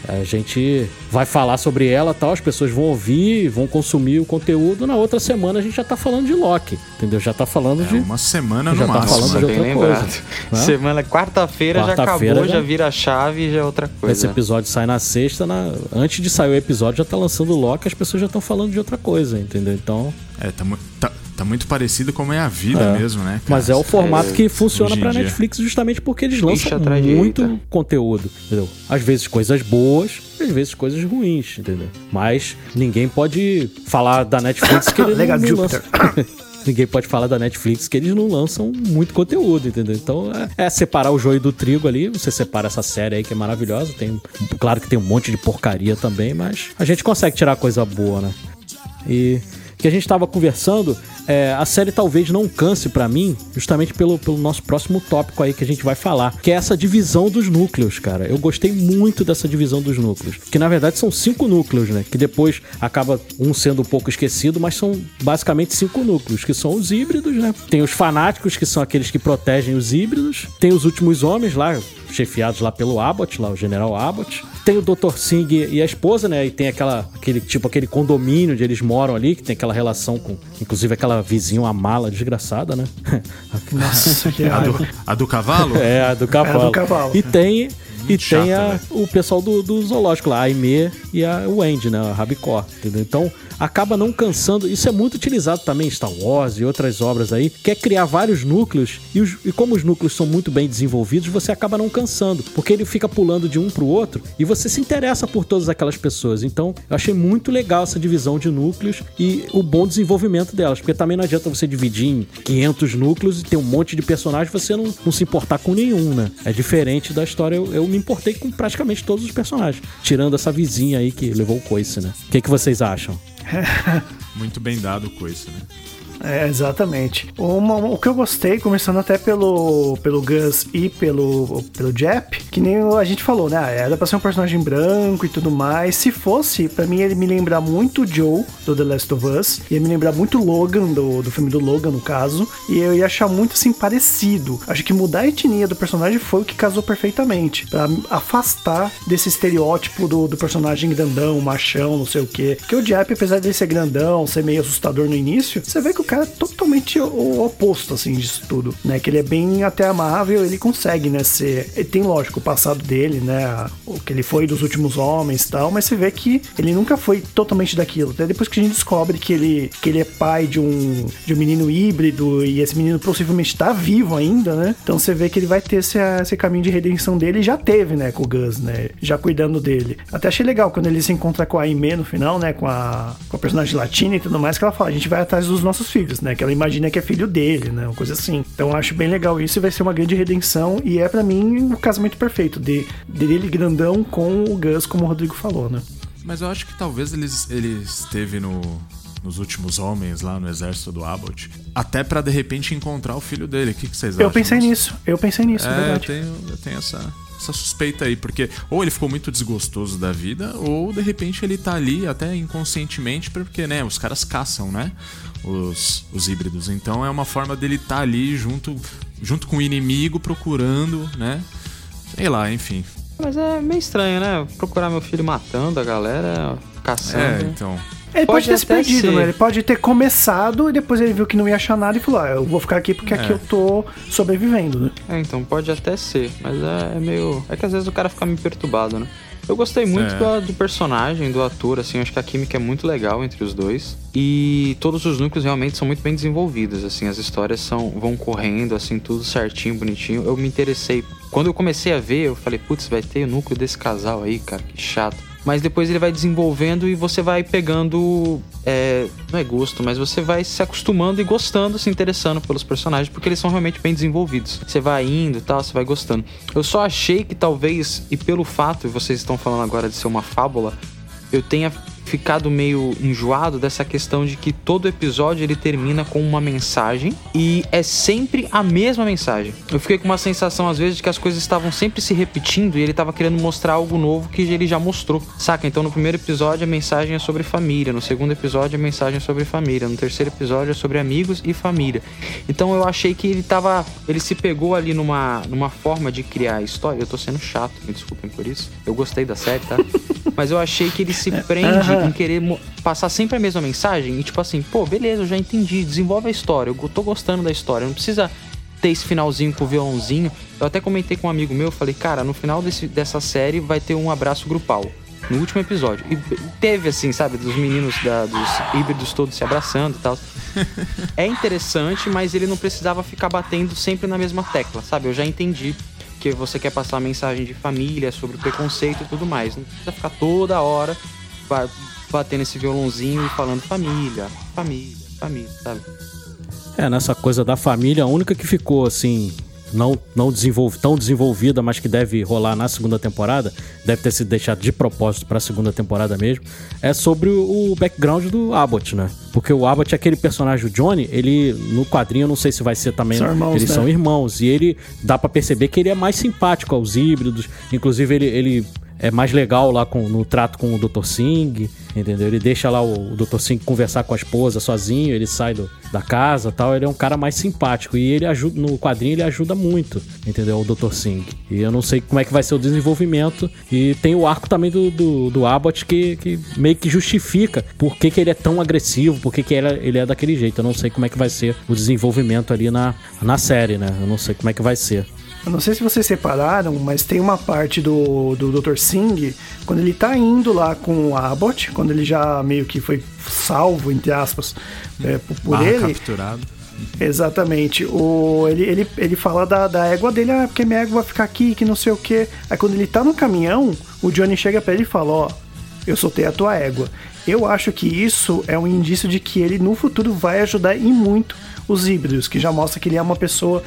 A gente vai falar sobre ela tal, as pessoas vão ouvir, vão consumir o conteúdo. Na outra semana a gente já tá falando de Loki, entendeu? Já tá falando É de. uma semana no Já tá máximo. falando de outra lembrado. coisa, né? Semana, quarta-feira já Quarta-feira acabou, já- já vira a chave e já é outra coisa. Esse episódio sai na sexta, na... antes de sair o episódio já tá lançando o Loki, as pessoas já estão falando de outra coisa, entendeu? Então, É, tá, tá, Tá muito parecido como é a vida É. mesmo, né? cara? Mas é o formato que funciona pra. Netflix justamente porque eles lançam muito conteúdo, entendeu? Às vezes coisas boas, às vezes coisas ruins, entendeu? Mas ninguém pode falar da Netflix que eles Legal, não, lançam. Ninguém pode falar da Netflix que eles não lançam muito conteúdo, entendeu? Então é, é separar o joio do trigo ali. Você separa essa série aí que é maravilhosa. Tem, claro que tem um monte de porcaria também, mas a gente consegue tirar coisa boa, né? E que a gente estava conversando, é, a série talvez não canse pra mim, justamente pelo, pelo nosso próximo tópico aí que a gente vai falar, que é essa divisão dos núcleos, cara. Eu gostei muito dessa divisão dos núcleos, que na verdade são cinco núcleos, né? Que depois acaba um sendo um pouco esquecido, mas são basicamente cinco núcleos, que são os híbridos, né? Tem os fanáticos, que são aqueles que protegem os híbridos. Tem os últimos homens lá, chefiados lá pelo Abbott, lá o General Abbott. Tem o Dr. Singh e a esposa, né? E tem aquela, aquele tipo, aquele condomínio onde eles moram ali, que tem aquela relação com, inclusive aquela vizinha, uma mala desgraçada, né? Nossa, que A do, a do cavalo? é, a do cavalo. É a do cavalo. E tem, e tem a- velho. o pessoal do, do zoológico lá, a Aimee e a Wendy, né? A Rabicó, entendeu? Então, acaba não cansando. Isso é muito utilizado também em Star Wars e outras obras aí, que é criar vários núcleos e, os- e como os núcleos são muito bem desenvolvidos, você acaba não cansando, porque ele fica pulando de um pro outro e você se interessa por todas aquelas pessoas. Então, eu achei muito legal essa divisão de núcleos e o bom desenvolvimento delas, porque também não adianta você dividir em 500 núcleos e ter um monte de personagens e você não, não se importar com nenhum, né? É diferente da história, eu, eu me importei com praticamente todos os personagens, tirando essa vizinha aí que levou o coice, né? O que, que vocês acham? Muito bem dado o coice, né? É, exatamente. Uma- o que eu gostei, começando até pelo, pelo Gus e pelo, pelo Jep, que nem a gente falou, né? Era pra ser um personagem branco e tudo mais. Se fosse, pra mim, ele me lembrar muito Joe, do The Last of Us. Ia me lembrar muito Logan, do, do filme do Logan, no caso. E eu ia achar muito, assim, parecido. Acho que mudar a etnia do personagem foi o que casou perfeitamente. Pra afastar desse estereótipo do, do personagem grandão, machão, não sei o quê. Que o Jep, apesar de ser grandão, ser meio assustador no início, você vê que o cara é totalmente o, oposto, assim, disso tudo, né? Que ele é bem até amável, ele consegue, né, ser... Ele tem, lógico, o passado dele, né, o que ele foi dos últimos homens e tal, mas você vê que ele nunca foi totalmente daquilo. Até depois que a gente descobre que ele, que ele é pai de um, de um menino híbrido e esse menino possivelmente tá vivo ainda, né? Então você vê que ele vai ter esse, esse caminho de redenção dele e já teve, né, com o Gus, né? Já cuidando dele. Até achei legal quando ele se encontra com a Aimee no final, né, com a, com a personagem latina e tudo mais, que ela fala, a gente vai atrás dos nossos filhos, né? Que ela imagina que é filho dele, né? Uma coisa assim. Então eu acho bem legal isso e vai ser uma grande redenção e é pra mim o casamento perfeito de dele grandão com o Gus, como o Rodrigo falou, né? Mas eu acho que talvez eles, ele esteve no, nos últimos homens lá no exército do Abbott, até pra de repente encontrar o filho dele. O que, que vocês acham? Eu pensei nisso, eu pensei nisso, é, É, eu verdade. tenho, eu tenho essa, essa suspeita aí, porque ou ele ficou muito desgostoso da vida, ou de repente ele tá ali até inconscientemente, porque, né, os caras caçam, né? Os, os híbridos. Então é uma forma dele estar ali junto, junto com o inimigo, procurando, né? Sei lá, enfim. Mas é meio estranho, né? Procurar meu filho matando a galera, caçando. É, então. Ele pode, Pode ter se perdido, ser. né? Ele pode ter começado e depois ele viu que não ia achar nada e falou: ah, eu vou ficar aqui porque aqui É. eu tô sobrevivendo, né? É, então pode até ser, mas é, é meio. É que às vezes o cara fica meio perturbado, né? Eu gostei muito É. do, do personagem, do ator, assim, acho que a química é muito legal entre os dois. E todos os núcleos realmente são muito bem desenvolvidos, assim, as histórias são, vão correndo, assim, tudo certinho, bonitinho. Eu me interessei. Quando eu comecei a ver, eu falei, putz, vai ter o núcleo desse casal aí, cara, que chato. Mas depois ele vai desenvolvendo e você vai pegando. é, não é gosto, mas você vai se acostumando e gostando, se interessando pelos personagens, porque eles são realmente bem desenvolvidos. Você vai indo e tal, você vai gostando. Eu só achei que talvez, e pelo fato, e vocês estão falando agora de ser uma fábula, eu tenha ficado meio enjoado dessa questão de que todo episódio ele termina com uma mensagem e é sempre a mesma mensagem. Eu fiquei com uma sensação às vezes de que as coisas estavam sempre se repetindo e ele estava querendo mostrar algo novo que ele já mostrou. Saca? Então no primeiro episódio a mensagem é sobre família, no segundo episódio a mensagem é sobre família, no terceiro episódio é sobre amigos e família. Então eu achei que ele tava, ele se pegou ali numa numa forma de criar história. Eu tô sendo chato, me desculpem por isso. Eu gostei da série, tá? Mas eu achei que ele se prende em querer passar sempre a mesma mensagem e tipo assim, pô, beleza, eu já entendi, desenvolve a história, eu tô gostando da história, não precisa ter esse finalzinho com o violãozinho. Eu até comentei com um amigo meu, eu falei, cara, no final desse, dessa série vai ter um abraço grupal. no último episódio. E teve, assim, sabe, dos meninos da- dos híbridos todos se abraçando e tal. É interessante, mas ele não precisava ficar batendo sempre na mesma tecla, sabe? Eu já entendi que você quer passar uma mensagem de família, sobre preconceito e tudo mais. Não precisa ficar toda hora batendo esse violãozinho e falando família, família, família, sabe? É, nessa coisa da família, a única que ficou assim, não, não desenvolve, tão desenvolvida, mas que deve rolar na segunda temporada, deve ter sido deixado de propósito pra segunda temporada mesmo, é sobre o o background do Abbott, né? Porque o Abbott é aquele personagem, o Johnny, ele no quadrinho, eu não sei se vai ser também. São irmãos, eles né? são irmãos. E ele dá pra perceber que ele é mais simpático aos híbridos. Inclusive, ele. ele é mais legal lá com- no trato com o Dr. Singh, entendeu? Ele deixa lá o, o Dr. Singh conversar com a esposa sozinho, ele sai do- da casa tal. Ele é um cara mais simpático. E ele ajuda, no quadrinho, ele ajuda muito, entendeu? O Dr. Singh. E eu não sei como é que vai ser o desenvolvimento. E tem o arco também do, do, do Abbott que, que meio que justifica por que, que ele é tão agressivo, por que, que ele, é, ele é daquele jeito. Eu não sei como é que vai ser o desenvolvimento ali na, na série, né? Eu não sei como é que vai ser. Eu não sei se vocês separaram, mas tem uma parte do, do Dr. Singh, quando ele tá indo lá com o Abbott, quando ele já meio que foi salvo, entre aspas, é, por, por ele. capturado. Exatamente. O, ele, ele, ele fala da, da égua dele, ah, porque minha égua vai ficar aqui, que não sei o quê. Aí quando ele tá no caminhão, o Johnny chega pra ele e fala, ó, eu soltei a tua égua. Eu acho que isso é um indício de que ele no futuro vai ajudar e muito os híbridos, que já mostra que ele é uma pessoa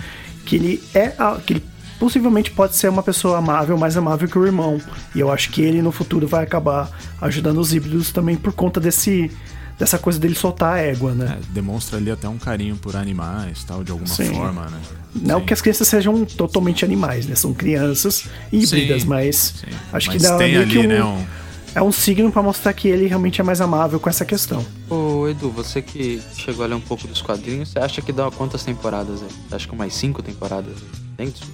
que ele é a- que ele possivelmente pode ser uma pessoa amável, mais amável que o irmão. E eu acho que ele no futuro vai acabar ajudando os híbridos também por conta desse dessa coisa dele soltar a égua, né? É, demonstra ali até um carinho por animais, tal, de alguma Sim. forma, né? Não Sim. que as crianças sejam totalmente animais, né? São crianças híbridas, Sim, mas acho Mas que dá tem meio ali, que um, né, um- é um signo pra mostrar que ele realmente é mais amável com essa questão. Ô, Edu, você que chegou a ler um pouco dos quadrinhos, você acha que dá quantas temporadas aí? Você acha que mais cinco temporadas? Tem disso?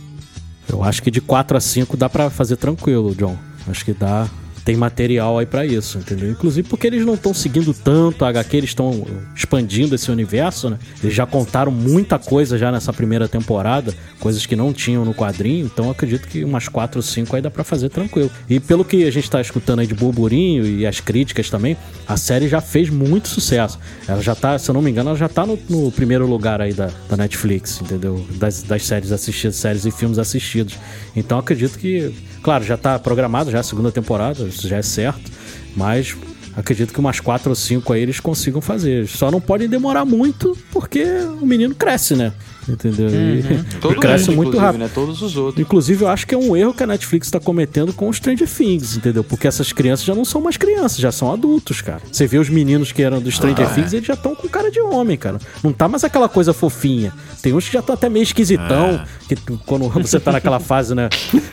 Eu acho que de 4 a 5 dá pra fazer tranquilo, John. Acho que dá. Tem material aí pra isso, entendeu? Inclusive porque eles não estão seguindo tanto a HQ, eles estão expandindo esse universo, né? Eles já contaram muita coisa já nessa primeira temporada, coisas que não tinham no quadrinho, então acredito que umas 4 ou 5 aí dá pra fazer tranquilo. E pelo que a gente tá escutando aí de burburinho e as críticas também, a série já fez muito sucesso. Ela já tá, se eu não me engano, ela já tá no, no primeiro lugar aí da, da Netflix, entendeu? Das, das séries assistidas, séries e filmes assistidos. Então acredito que, claro, já tá programado já a segunda temporada, isso já é certo, mas acredito que umas quatro ou cinco aí eles consigam fazer. Só não podem demorar muito porque o menino cresce, né? Entendeu? E- E, Todo cresce mundo, muito rápido. né? Todos os outros. Inclusive, eu acho que é um erro que a Netflix tá cometendo com os Stranger Things, entendeu? Porque essas crianças já não são mais crianças, já são adultos, cara. Você vê os meninos que eram do Stranger Things, eles já estão com cara de homem, cara. Não tá mais aquela coisa fofinha. Tem uns que já estão até meio esquisitão, que quando você tá naquela fase, né?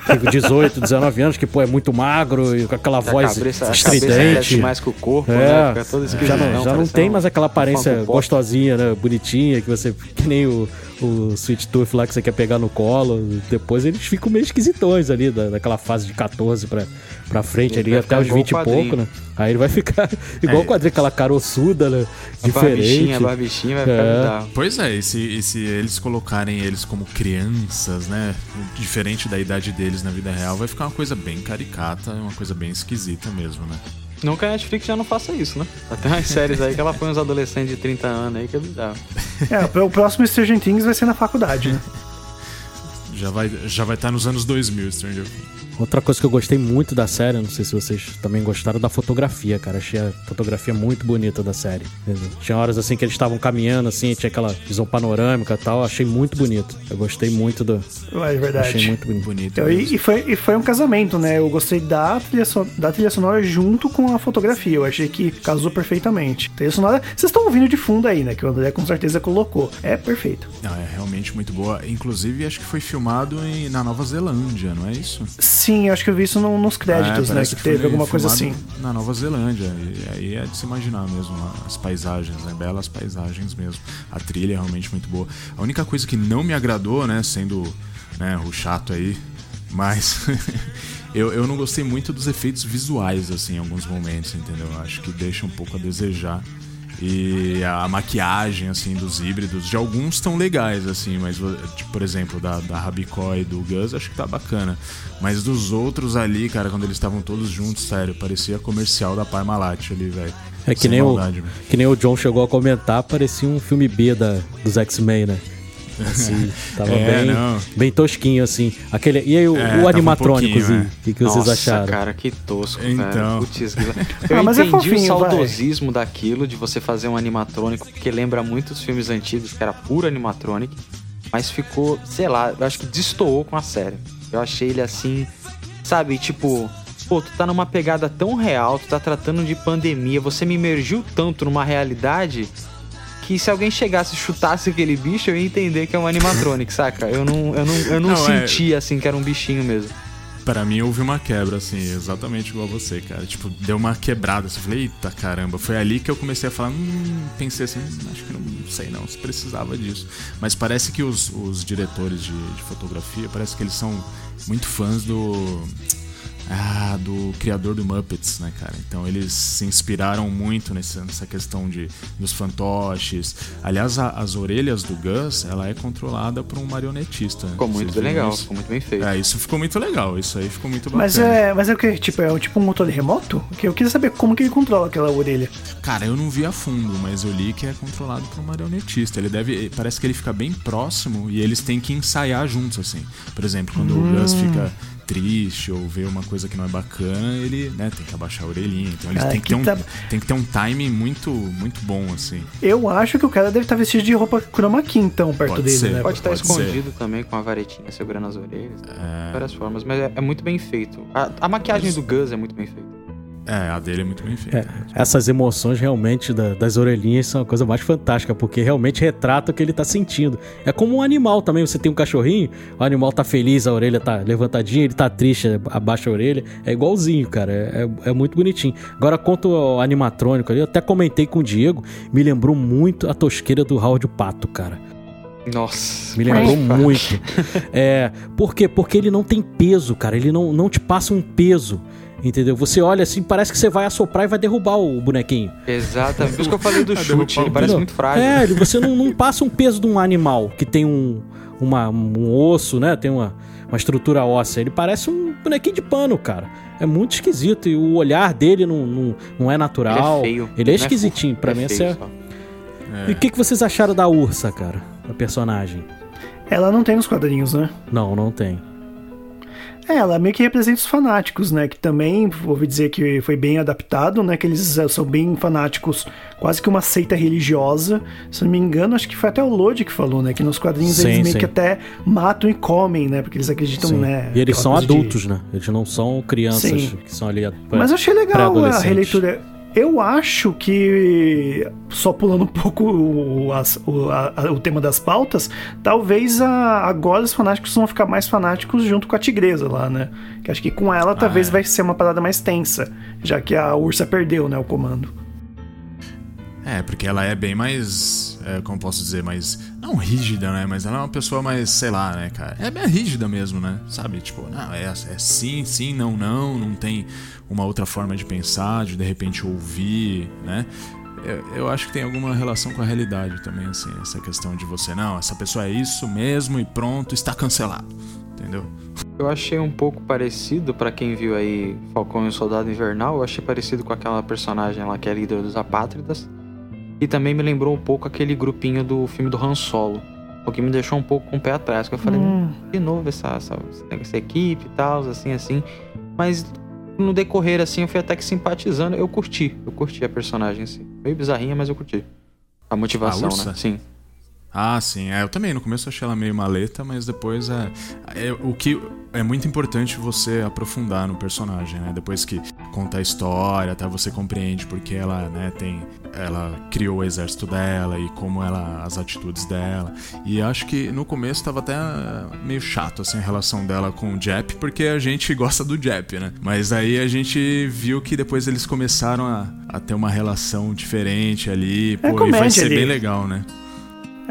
com 18, 19 anos, que, pô, é muito magro e com aquela A voz cabeça, estridente. mais que o corpo, né? É, Fica todo já esquisitão, não, já não tem mais aquela aparência gostosinha, né? Bonitinha, que você. Que nem o, o Sweet Tooth lá que você quer pegar no colo. Depois eles ficam meio esquisitões ali, da, daquela fase de 14 pra, pra frente, Ele ali até ficar os igual 20 e pouco, né? Aí ele vai ficar igual o quadrinho, aquela cara ossuda, né? A Diferente. barbichinha, a barbichinha vai ficar É. Pois é, e se, e se eles colocarem eles como crianças, né? Diferente da idade deles na vida real, vai ficar uma coisa bem caricata, uma coisa bem esquisita mesmo, né? Não que a Netflix já não faça isso, né? Até umas séries aí que ela põe uns adolescentes de 30 anos aí que é bizarro. É, o próximo Stranger Things vai ser na faculdade, né? Já vai já vai estar nos anos 2000, Stranger Things. Outra coisa que eu gostei muito da série, não sei se vocês também gostaram da fotografia, cara. Achei a fotografia muito bonita da série. entendeu? Tinha horas assim que eles estavam caminhando, assim, tinha aquela visão panorâmica e tal. Achei muito bonito. Eu gostei muito do. É Achei verdade. muito bonito. Bonito. Eu- mesmo. e, e foi, e foi um casamento, né? Eu gostei da trilha, so- da trilha sonora junto com a fotografia. Eu achei que casou perfeitamente. Trilha sonora, vocês estão ouvindo de fundo aí, né? Que o André com certeza colocou. É perfeito. Não, é realmente muito boa. Inclusive, acho que foi filmado em- na Nova Zelândia, não é isso? Sim, eu acho que eu vi isso no- nos créditos, É, né? Que foi teve alguma coisa assim. Na Nova Zelândia. E aí é de se imaginar mesmo as paisagens, né? Belas paisagens mesmo. A trilha é realmente muito boa. A única coisa que não me agradou, né? Sendo né, o chato aí, mas. eu, eu não gostei muito dos efeitos visuais, assim, em alguns momentos, entendeu? Acho que deixa um pouco a desejar. E a maquiagem, assim, dos híbridos, de alguns estão legais, assim, mas, tipo, por exemplo, da, da Rabicó e do Gus, acho que tá bacana. Mas dos outros ali, cara, quando eles estavam todos juntos, sério, parecia comercial da Parmalat ali, velho. É que Sem nem, o, maldade, velho. que nem o John chegou a comentar, parecia um filme B da, dos X-Men, né? Assim, tava É, bem, não. bem tosquinho, assim. Aquele, e aí, o, É, o tava um animatrônicos, pouquinho, o que, que vocês Nossa, acharam? cara, que tosco, Então. velho. Putz, eu Ah, mas é entendi o fofinho, vai. saudosismo daquilo, de você fazer um animatrônico, porque lembra muito os filmes antigos, que era puro animatrônico, mas ficou, sei lá, eu acho que destoou com a série. Eu achei ele assim, sabe, tipo... Pô, tu tá numa pegada tão real, tu tá tratando de pandemia, você me imergiu tanto numa realidade que se alguém chegasse e chutasse aquele bicho, eu ia entender que é um animatronic, saca? Eu não, eu não, eu não, Não, é- sentia assim que era um bichinho mesmo. Pra mim houve uma quebra, assim, exatamente igual você, cara. Tipo, deu uma quebrada. Assim, eu falei, eita caramba. Foi ali que eu comecei a falar, hum, pensei assim, hum, acho que não sei não, se precisava disso. Mas parece que os, os diretores de, de fotografia, parece que eles são muito fãs do. Ah, do criador do Muppets, né, cara? Então eles se inspiraram muito nessa, nessa questão de dos fantoches. Aliás, a- as orelhas do Gus, ela é controlada por um marionetista. Ficou muito Vocês viram legal, isso? ficou muito bem feito. É, isso ficou muito legal. Isso aí ficou muito bacana. Mas é, mas é o que? Tipo, é tipo um controle remoto? Que eu queria saber como que ele controla aquela orelha. Cara, eu não vi a fundo, mas eu li que é controlado por um marionetista. Ele deve. Parece que ele fica bem próximo e eles têm que ensaiar juntos, assim. Por exemplo, quando o Gus fica triste ou vê uma coisa que não é bacana, ele né, tem que abaixar a orelhinha. Então eles Ah, têm que, que ter um, tá- tem que ter um timing muito, muito bom, assim. Eu acho que o cara deve estar vestido de roupa chroma key, então, perto Pode dele, ser. né? Pode estar Pode escondido também com a varetinha segurando as orelhas. De várias formas, mas é, é muito bem feito. A, a maquiagem do Gus é muito bem feita. É, a dele é muito bem feita. Essas emoções realmente da- das orelhinhas são a coisa mais fantástica, porque realmente retrata o que ele tá sentindo. É como um animal também, você tem um cachorrinho, o animal tá feliz, a orelha tá levantadinha, ele tá triste, abaixa a orelha. É igualzinho, cara, é, é- é muito bonitinho. Agora, quanto ao animatrônico ali, eu até comentei com o Diego, me lembrou muito a tosqueira do Howard Pato, cara. Nossa. Me lembrou muito. É, por quê? Porque ele não tem peso, cara. Ele não, não te passa um peso. Entendeu? Você olha assim, parece que você vai assoprar e vai derrubar o bonequinho. Exatamente. Por isso que eu falei do chute, ele parece muito frágil. É, você não, não passa um peso de um animal que tem um, uma- um osso, né? Tem uma, uma estrutura óssea. Ele parece um bonequinho de pano, cara. É muito esquisito. E o olhar dele não, não, não é natural. Ele é feio. Ele é Não esquisitinho. pra ele mim, é essa é... só. E o que, que vocês acharam da ursa, cara? Da personagem? Ela não tem nos quadrinhos, né? Não, não tem. É, ela meio que representa os fanáticos, né? Que também, ouvi dizer que foi bem adaptado, né? Que eles eh, são bem fanáticos, quase que uma seita religiosa. Se não me engano, acho que foi até o Lodi que falou, né? Que nos quadrinhos Sim, eles meio sim. que até matam e comem, né? Porque eles acreditam, Sim. né? e eles são coisa de- adultos, né? Eles não são crianças que são ali. Mas eu achei legal a releitura. Eu acho que, só pulando um pouco o, as- o, a- o tema das pautas, talvez a- agora os fanáticos vão ficar mais fanáticos junto com a tigresa lá, né? Que acho que com ela talvez é. vai ser uma parada mais tensa, já que a ursa perdeu, né, o comando. É, porque ela é bem mais. É, como posso dizer, mais. Não rígida, né? Mas ela é uma pessoa mais, sei lá, né, cara? É bem rígida mesmo, né? Sabe? Tipo, não, é, é sim, sim, não, não. Não tem uma outra forma de pensar, de de repente ouvir, né? Eu, acho que tem alguma relação com a realidade também, assim, essa questão de você, não, essa pessoa é isso mesmo e pronto, está cancelado. Entendeu? Eu achei um pouco parecido, pra quem viu aí Falcão e o Soldado Invernal, eu achei parecido com aquela personagem lá que é líder dos Apátridas. E também me lembrou um pouco aquele grupinho do filme do Han Solo. O que me deixou um pouco com o pé atrás, que eu falei, Hum. de novo essa, essa, essa equipe e tal, assim, assim. Mas no decorrer, assim, eu fui até que simpatizando. Eu curti, eu curti a personagem, assim. Meio bizarrinha, mas eu curti. A motivação, ursa? né? Sim. Ah, sim. É, eu também no começo achei ela meio maleta, mas depois é, é o que é muito importante você aprofundar no personagem, né? Depois que conta a história, até você compreende porque ela, né, tem ela criou o exército dela e como ela as atitudes dela. E acho que no começo tava até meio chato assim a relação dela com o Jep, porque a gente gosta do Jep, né? Mas aí a gente viu que depois eles começaram a, a ter uma relação diferente ali, pô, e vai ser ali. bem legal, né?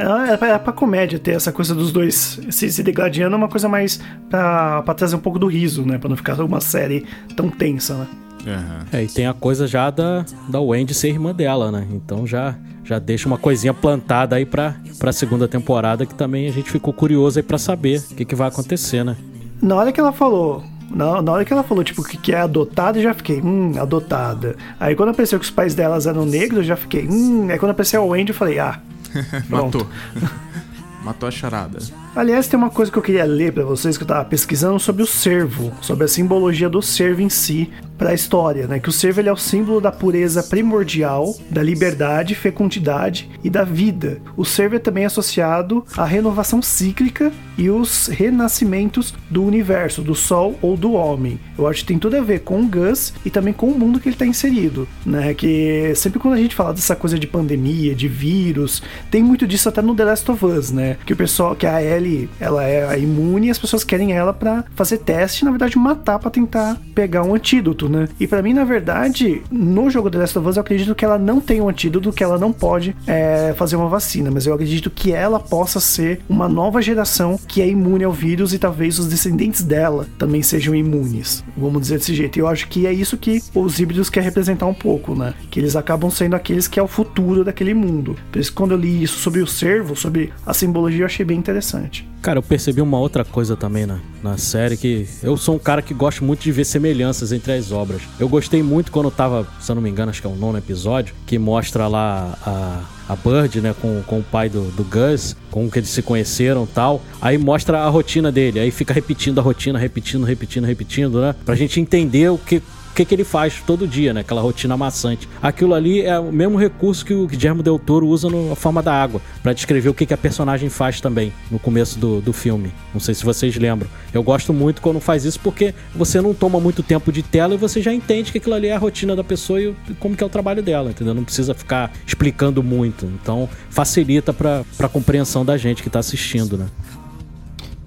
É, é pra- é pra comédia ter essa coisa dos dois se, se degladiando, é uma coisa mais pra, pra trazer um pouco do riso, né? Pra não ficar uma série tão tensa, né? Aham. É, e tem a coisa já da, da Wendy ser irmã dela, né? Então já, já deixa uma coisinha plantada aí pra, pra segunda temporada que também a gente ficou curioso aí pra saber o que, que vai acontecer, né? Na hora que ela falou. Na, na hora que ela falou, tipo, que, que é adotada, eu já fiquei, hum, adotada. Aí quando apareceu que os pais delas eram negros, eu já fiquei, hum. Aí quando apareceu a Wendy, eu falei, ah. Matou. Matou a charada. Aliás, tem uma coisa que eu queria ler pra vocês que eu tava pesquisando sobre o cervo, sobre a simbologia do cervo em si para a história, né? Que o cervo ele é o símbolo da pureza primordial, da liberdade, fecundidade e da vida. O cervo é também associado à renovação cíclica e os renascimentos do universo, do sol ou do homem. Eu acho que tem tudo a ver com o Gus e também com o mundo que ele está inserido, né? Que sempre quando a gente fala dessa coisa de pandemia, de vírus, tem muito disso até no The Last of Us, né? Que o pessoal, que a Ellie, ela é imune e as pessoas querem ela para fazer teste, na verdade matar para tentar pegar um antídoto, né? E para mim, na verdade, no jogo The Last of Us, eu acredito que ela não tem um antídoto, que ela não pode é, fazer uma vacina, mas eu acredito que ela possa ser uma nova geração que é imune ao vírus e talvez os descendentes dela também sejam imunes. Vamos dizer desse jeito. E eu acho que é isso que os híbridos quer representar um pouco, né? Que eles acabam sendo aqueles que é o futuro daquele mundo. Por isso, quando eu li isso sobre o servo, sobre a simbologia, eu achei bem interessante. Cara, eu percebi uma outra coisa também na, na série, que eu sou um cara que gosta muito de ver semelhanças entre as obras. Eu gostei muito quando tava, se eu não me engano, acho que é o nono episódio, que mostra lá a, a Bird, né, com, com o pai do, do Gus, como que eles se conheceram tal. Aí mostra a rotina dele, aí fica repetindo a rotina, repetindo, repetindo, repetindo, né? Pra gente entender o que, o que, que ele faz todo dia, né? Aquela rotina maçante. Aquilo ali é o mesmo recurso que o Guillermo Del Toro usa na forma da água, para descrever o que, que a personagem faz também no começo do, do filme. Não sei se vocês lembram. Eu gosto muito quando faz isso porque você não toma muito tempo de tela e você já entende que aquilo ali é a rotina da pessoa e como que é o trabalho dela, entendeu? Não precisa ficar explicando muito. Então facilita para a compreensão da gente que tá assistindo, né?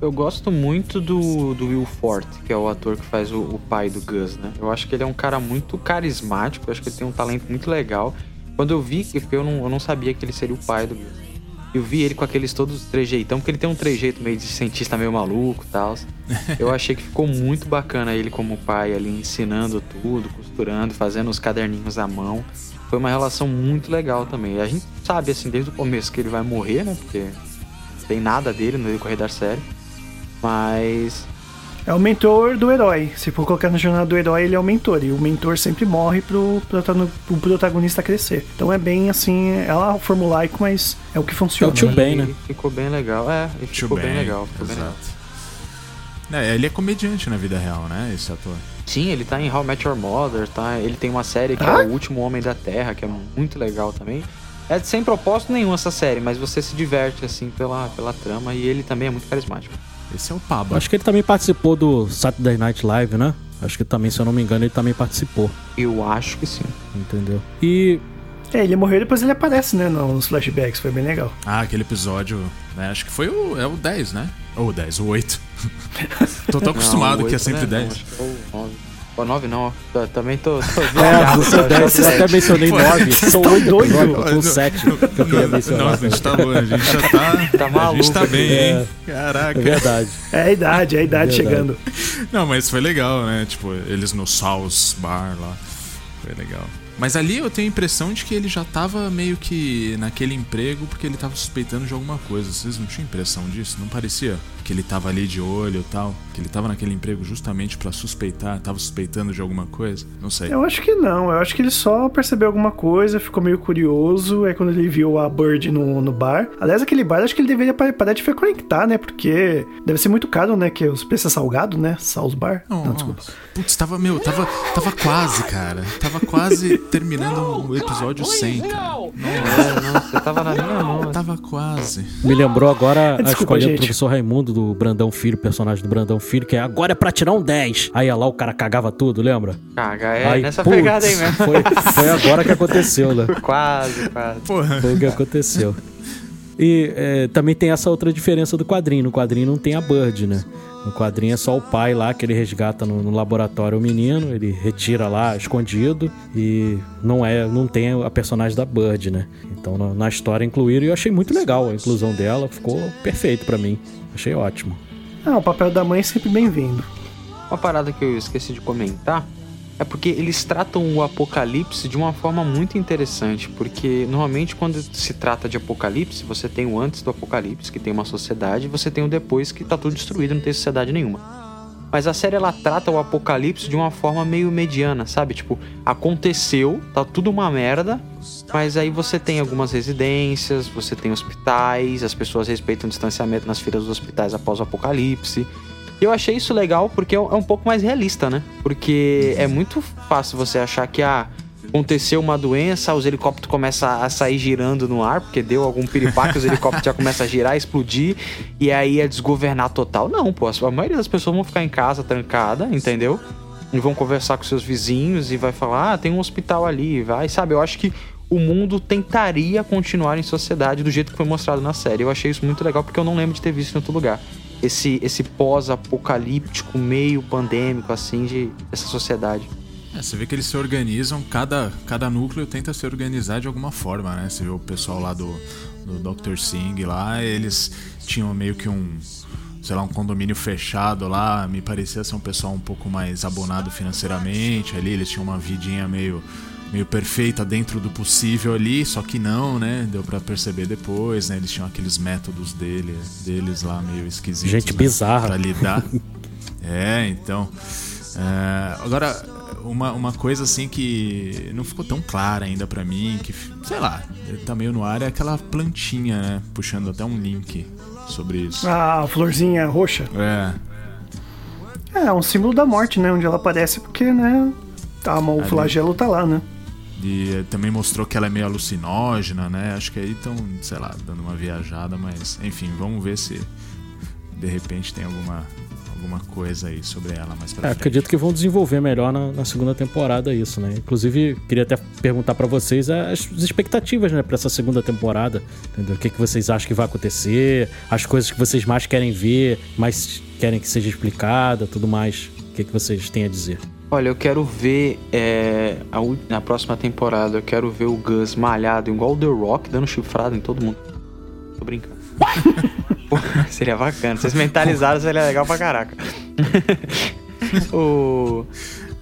Eu gosto muito do, do Will Forte, que é o ator que faz o, o, pai do Gus, né? Eu acho que ele é um cara muito carismático, eu acho que ele tem um talento muito legal. Quando eu vi, porque eu não, eu não sabia que ele seria o pai do Gus. Eu vi ele com aqueles todos trejeitão, porque ele tem um trejeito meio de cientista meio maluco e tal. Eu achei que ficou muito bacana ele como pai ali, ensinando tudo, costurando, fazendo os caderninhos à mão. Foi uma relação muito legal também. A gente sabe, assim, desde o começo que ele vai morrer, né? Porque não tem nada dele no decorrer da série. Mas. É o mentor do herói. Se for colocar na jornada do herói, ele é o mentor. E o mentor sempre morre pro, pro protagonista crescer. Então é bem assim, é lá formulaico, mas é o que funciona. É o tio Ben, né? Ficou bem legal. É, e ficou bem, bem legal. Ficou bem legal. É, ele é comediante na vida real, né? Esse ator. Sim, ele tá em How I Met Your Mother, tá? Ele tem uma série que ah? é O Último Homem da Terra, que é muito legal também. É sem propósito nenhum essa série, mas você se diverte, assim, pela, pela trama e ele também é muito carismático. Esse é o Pablo. Acho que ele também participou do Saturday Night Live, né? Acho que também, se eu não me engano, ele também participou. Eu acho que sim. Entendeu? E. É, ele morreu e depois ele aparece, né? Nos flashbacks, foi bem legal. Ah, aquele episódio, né? Acho que foi o, é o 10, né? Ou o 10, o 8. Tô tão acostumado não, 8, que é sempre né? 10. Não, acho que é o 9. Pô, 9 não, ó. Também tô. tô é, você deve, eu até mencionei 9. São 8 doido. Eu tô 7 que eu queria mencionar. Nossa, a gente tá longe, a gente já tá. Tá maluco. A gente tá bem, é, hein? Caraca. É verdade. É a idade, é a idade é chegando. Não, mas foi legal, né? Tipo, eles no South Bar lá. Foi legal. Mas ali eu tenho a impressão de que ele já tava meio que naquele emprego porque ele tava suspeitando de alguma coisa. Vocês não tinham impressão disso? Não parecia que ele tava ali de olho e tal? Que ele tava naquele emprego justamente para suspeitar? Tava suspeitando de alguma coisa? Não sei. Eu acho que não. Eu acho que ele só percebeu alguma coisa, ficou meio curioso. É quando ele viu a Bird no, no bar. Aliás, aquele bar acho que ele deveria parar de frequentar, né? Porque deve ser muito caro, né? Que os preços salgado, né? Sal's Bar. Não, não desculpa. Putz, tava, meu, tava, tava quase, cara. Tava quase terminando o episódio 100, cara. Não, é, não, você tava na minha mão. Tava quase. Me lembrou agora a escolha do professor Raimundo, do Brandão Filho, personagem do Brandão Filho, que é agora é pra tirar um 10. Aí lá o cara cagava tudo, lembra? Caga, é aí, nessa putz, pegada aí mesmo. Foi, foi agora que aconteceu, né? quase, quase. Porra. Foi o que aconteceu. E é, também tem essa outra diferença do quadrinho. No quadrinho não tem a Bird, né? No quadrinho é só o pai lá que ele resgata no, no, laboratório o menino, ele retira lá escondido e não é, não tem a personagem da Bird, né? Então na, na história incluíram e eu achei muito legal a inclusão dela, ficou perfeito para mim. Achei ótimo. Ah, o papel da mãe é sempre bem-vindo. Uma parada que eu esqueci de comentar é porque eles tratam o apocalipse de uma forma muito interessante, porque normalmente quando se trata de apocalipse, você tem o antes do apocalipse, que tem uma sociedade, e você tem o depois que tá tudo destruído, não tem sociedade nenhuma. Mas a série ela trata o apocalipse de uma forma meio mediana, sabe? Tipo, aconteceu, tá tudo uma merda, mas aí você tem algumas residências, você tem hospitais, as pessoas respeitam o distanciamento nas filas dos hospitais após o apocalipse. Eu achei isso legal porque é um é um pouco mais realista, né? Porque é muito fácil você achar que ah, aconteceu uma doença, os helicópteros começam a sair girando no ar, porque deu algum piripaque, os helicópteros já começam a girar, explodir, e aí é desgovernar total. Não, pô, a maioria das pessoas vão ficar em casa trancada, entendeu? E vão conversar com seus vizinhos e vai falar, ah, tem um hospital ali, vai, sabe? Eu acho que o mundo tentaria continuar em sociedade do jeito que foi mostrado na série. Eu achei isso muito legal porque eu não lembro de ter visto em outro lugar. Esse, esse pós-apocalíptico, meio pandêmico, assim, de essa sociedade. É, você vê que eles se organizam, cada, cada núcleo tenta se organizar de alguma forma, né? Você vê o pessoal lá do, do Dr. Singh lá, eles tinham meio que um, sei lá, um condomínio fechado lá, me parecia ser um pessoal um pouco mais abonado financeiramente ali, eles tinham uma vidinha meio meio perfeita dentro do possível ali, só que não, né? Deu pra perceber depois, né? Eles tinham aqueles métodos dele, deles lá meio esquisitos. Gente né? bizarra. Pra lidar. é, então. é, agora, uma, uma coisa assim que não ficou tão clara ainda pra mim, que, sei lá, tá meio no ar, é aquela plantinha, né? Puxando até um link sobre isso. A florzinha roxa. É. É, é um símbolo da morte, né? Onde ela aparece, porque, né? Tá, o Ali. flagelo tá lá, né? E eh, também mostrou que ela é meio alucinógena, né? Acho que aí estão, sei lá, dando uma viajada, mas enfim, vamos ver se de repente tem alguma, alguma coisa aí sobre ela mais pra É, acredito que vão desenvolver melhor na, na segunda temporada isso, né? Inclusive, queria até perguntar pra vocês as expectativas, né, pra essa segunda temporada, entendeu? O que, que vocês acham que vai acontecer, as coisas que vocês mais querem ver, mais querem que seja explicada, tudo mais. O que, que vocês têm a dizer? Olha, eu quero ver é, a na próxima temporada, eu quero ver o Gus malhado igual o The Rock, dando chifrado em todo mundo. Tô brincando. Pô, seria bacana. Vocês mentalizaram, seria legal pra caraca. o...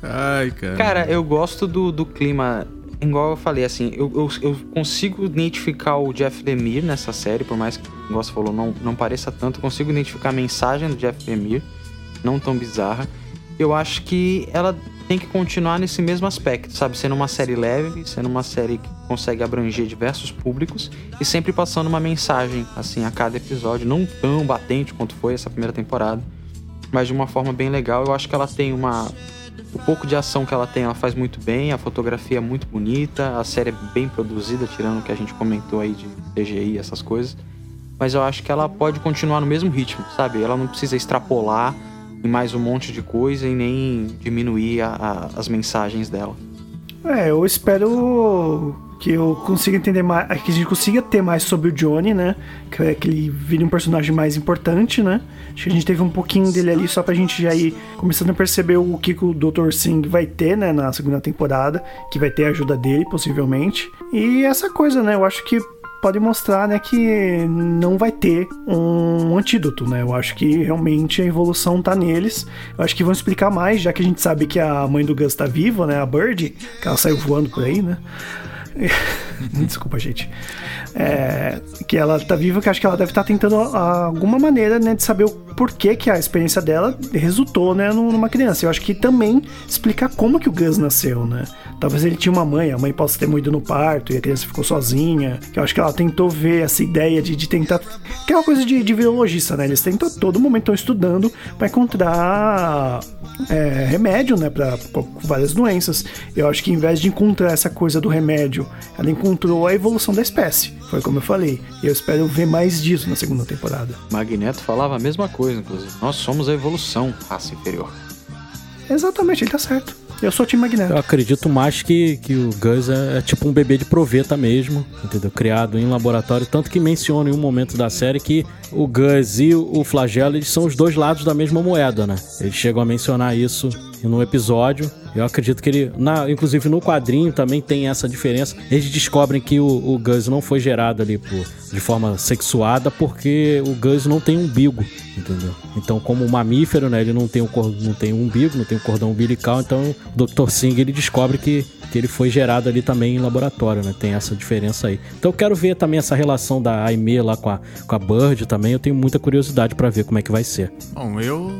Ai, cara. Cara, eu gosto do, do clima. Igual eu falei, assim, eu, eu, eu consigo identificar o Jeff Lemire nessa série, por mais que, igual você falou, não, não pareça tanto, eu consigo identificar a mensagem do Jeff Lemire, não tão bizarra. Eu acho que ela tem que continuar nesse mesmo aspecto, sabe? Sendo uma série leve, sendo uma série que consegue abranger diversos públicos e sempre passando uma mensagem, assim, a cada episódio, não tão batente quanto foi essa primeira temporada, mas de uma forma bem legal. Eu acho que ela tem uma, o pouco de ação que ela tem, ela faz muito bem, a fotografia é muito bonita, a série é bem produzida, tirando o que a gente comentou aí de CGI, essas coisas. Mas eu acho que ela pode continuar no mesmo ritmo, sabe? Ela não precisa extrapolar em mais um monte de coisa e nem diminuir a- a- as mensagens dela. É, eu espero que eu consiga entender mais, que a gente consiga ter mais sobre o Johnny, né? Que, é que ele vire um personagem mais importante, né? Acho que a gente teve um pouquinho dele ali só pra gente já ir começando a perceber o que, que o Dr. Singh vai ter, né, na segunda temporada, que vai ter a ajuda dele, possivelmente. E essa coisa, né? Eu acho que pode mostrar, né, que não vai ter um antídoto, né? Eu acho que realmente a evolução tá neles. Eu acho que vão explicar mais, já que a gente sabe que a mãe do Gus tá viva, né? A Bird, que ela saiu voando por aí, né? Desculpa, gente. É, que ela tá viva, que acho que ela deve estar tentando a- alguma maneira, né, de saber o porquê que a experiência dela resultou, né, num- numa criança. Eu acho que também explicar como que o Gus nasceu, né? Talvez ele tinha uma mãe, a mãe possa ter morrido no parto e a criança ficou sozinha. Que eu acho que ela tentou ver essa ideia de, de tentar. Que é coisa de, de virologista, né? Eles tentam todo momento estão estudando para encontrar é, remédio, né, para várias doenças. Eu acho que em vez de encontrar essa coisa do remédio, ela encontrou a evolução da espécie. Foi como eu falei. E eu espero ver mais disso na segunda temporada. Magneto falava a mesma coisa, inclusive. Nós somos a evolução, raça inferior. Exatamente, ele tá certo. Eu sou o time Magneto. Eu acredito mais que, que o Gus é, é tipo um bebê de proveta mesmo, entendeu? Criado em laboratório. Tanto que menciona em um momento da série que o Gus e o Flagelo eles são os dois lados da mesma moeda, né? Eles chegam a mencionar isso no episódio. Eu acredito que ele. Na, inclusive no quadrinho também tem essa diferença. Eles descobrem que o, o Gus não foi gerado ali por, de forma sexuada porque o Gus não tem umbigo, entendeu? Então, como mamífero, né? Ele não tem, um, não tem um umbigo, não tem um cordão umbilical. Então, o Dr. Singh ele descobre que, que ele foi gerado ali também em laboratório, né? Tem essa diferença aí. Então, eu quero ver também essa relação da Aimee lá com a, com a Bird também. Eu tenho muita curiosidade para ver como é que vai ser. Bom, eu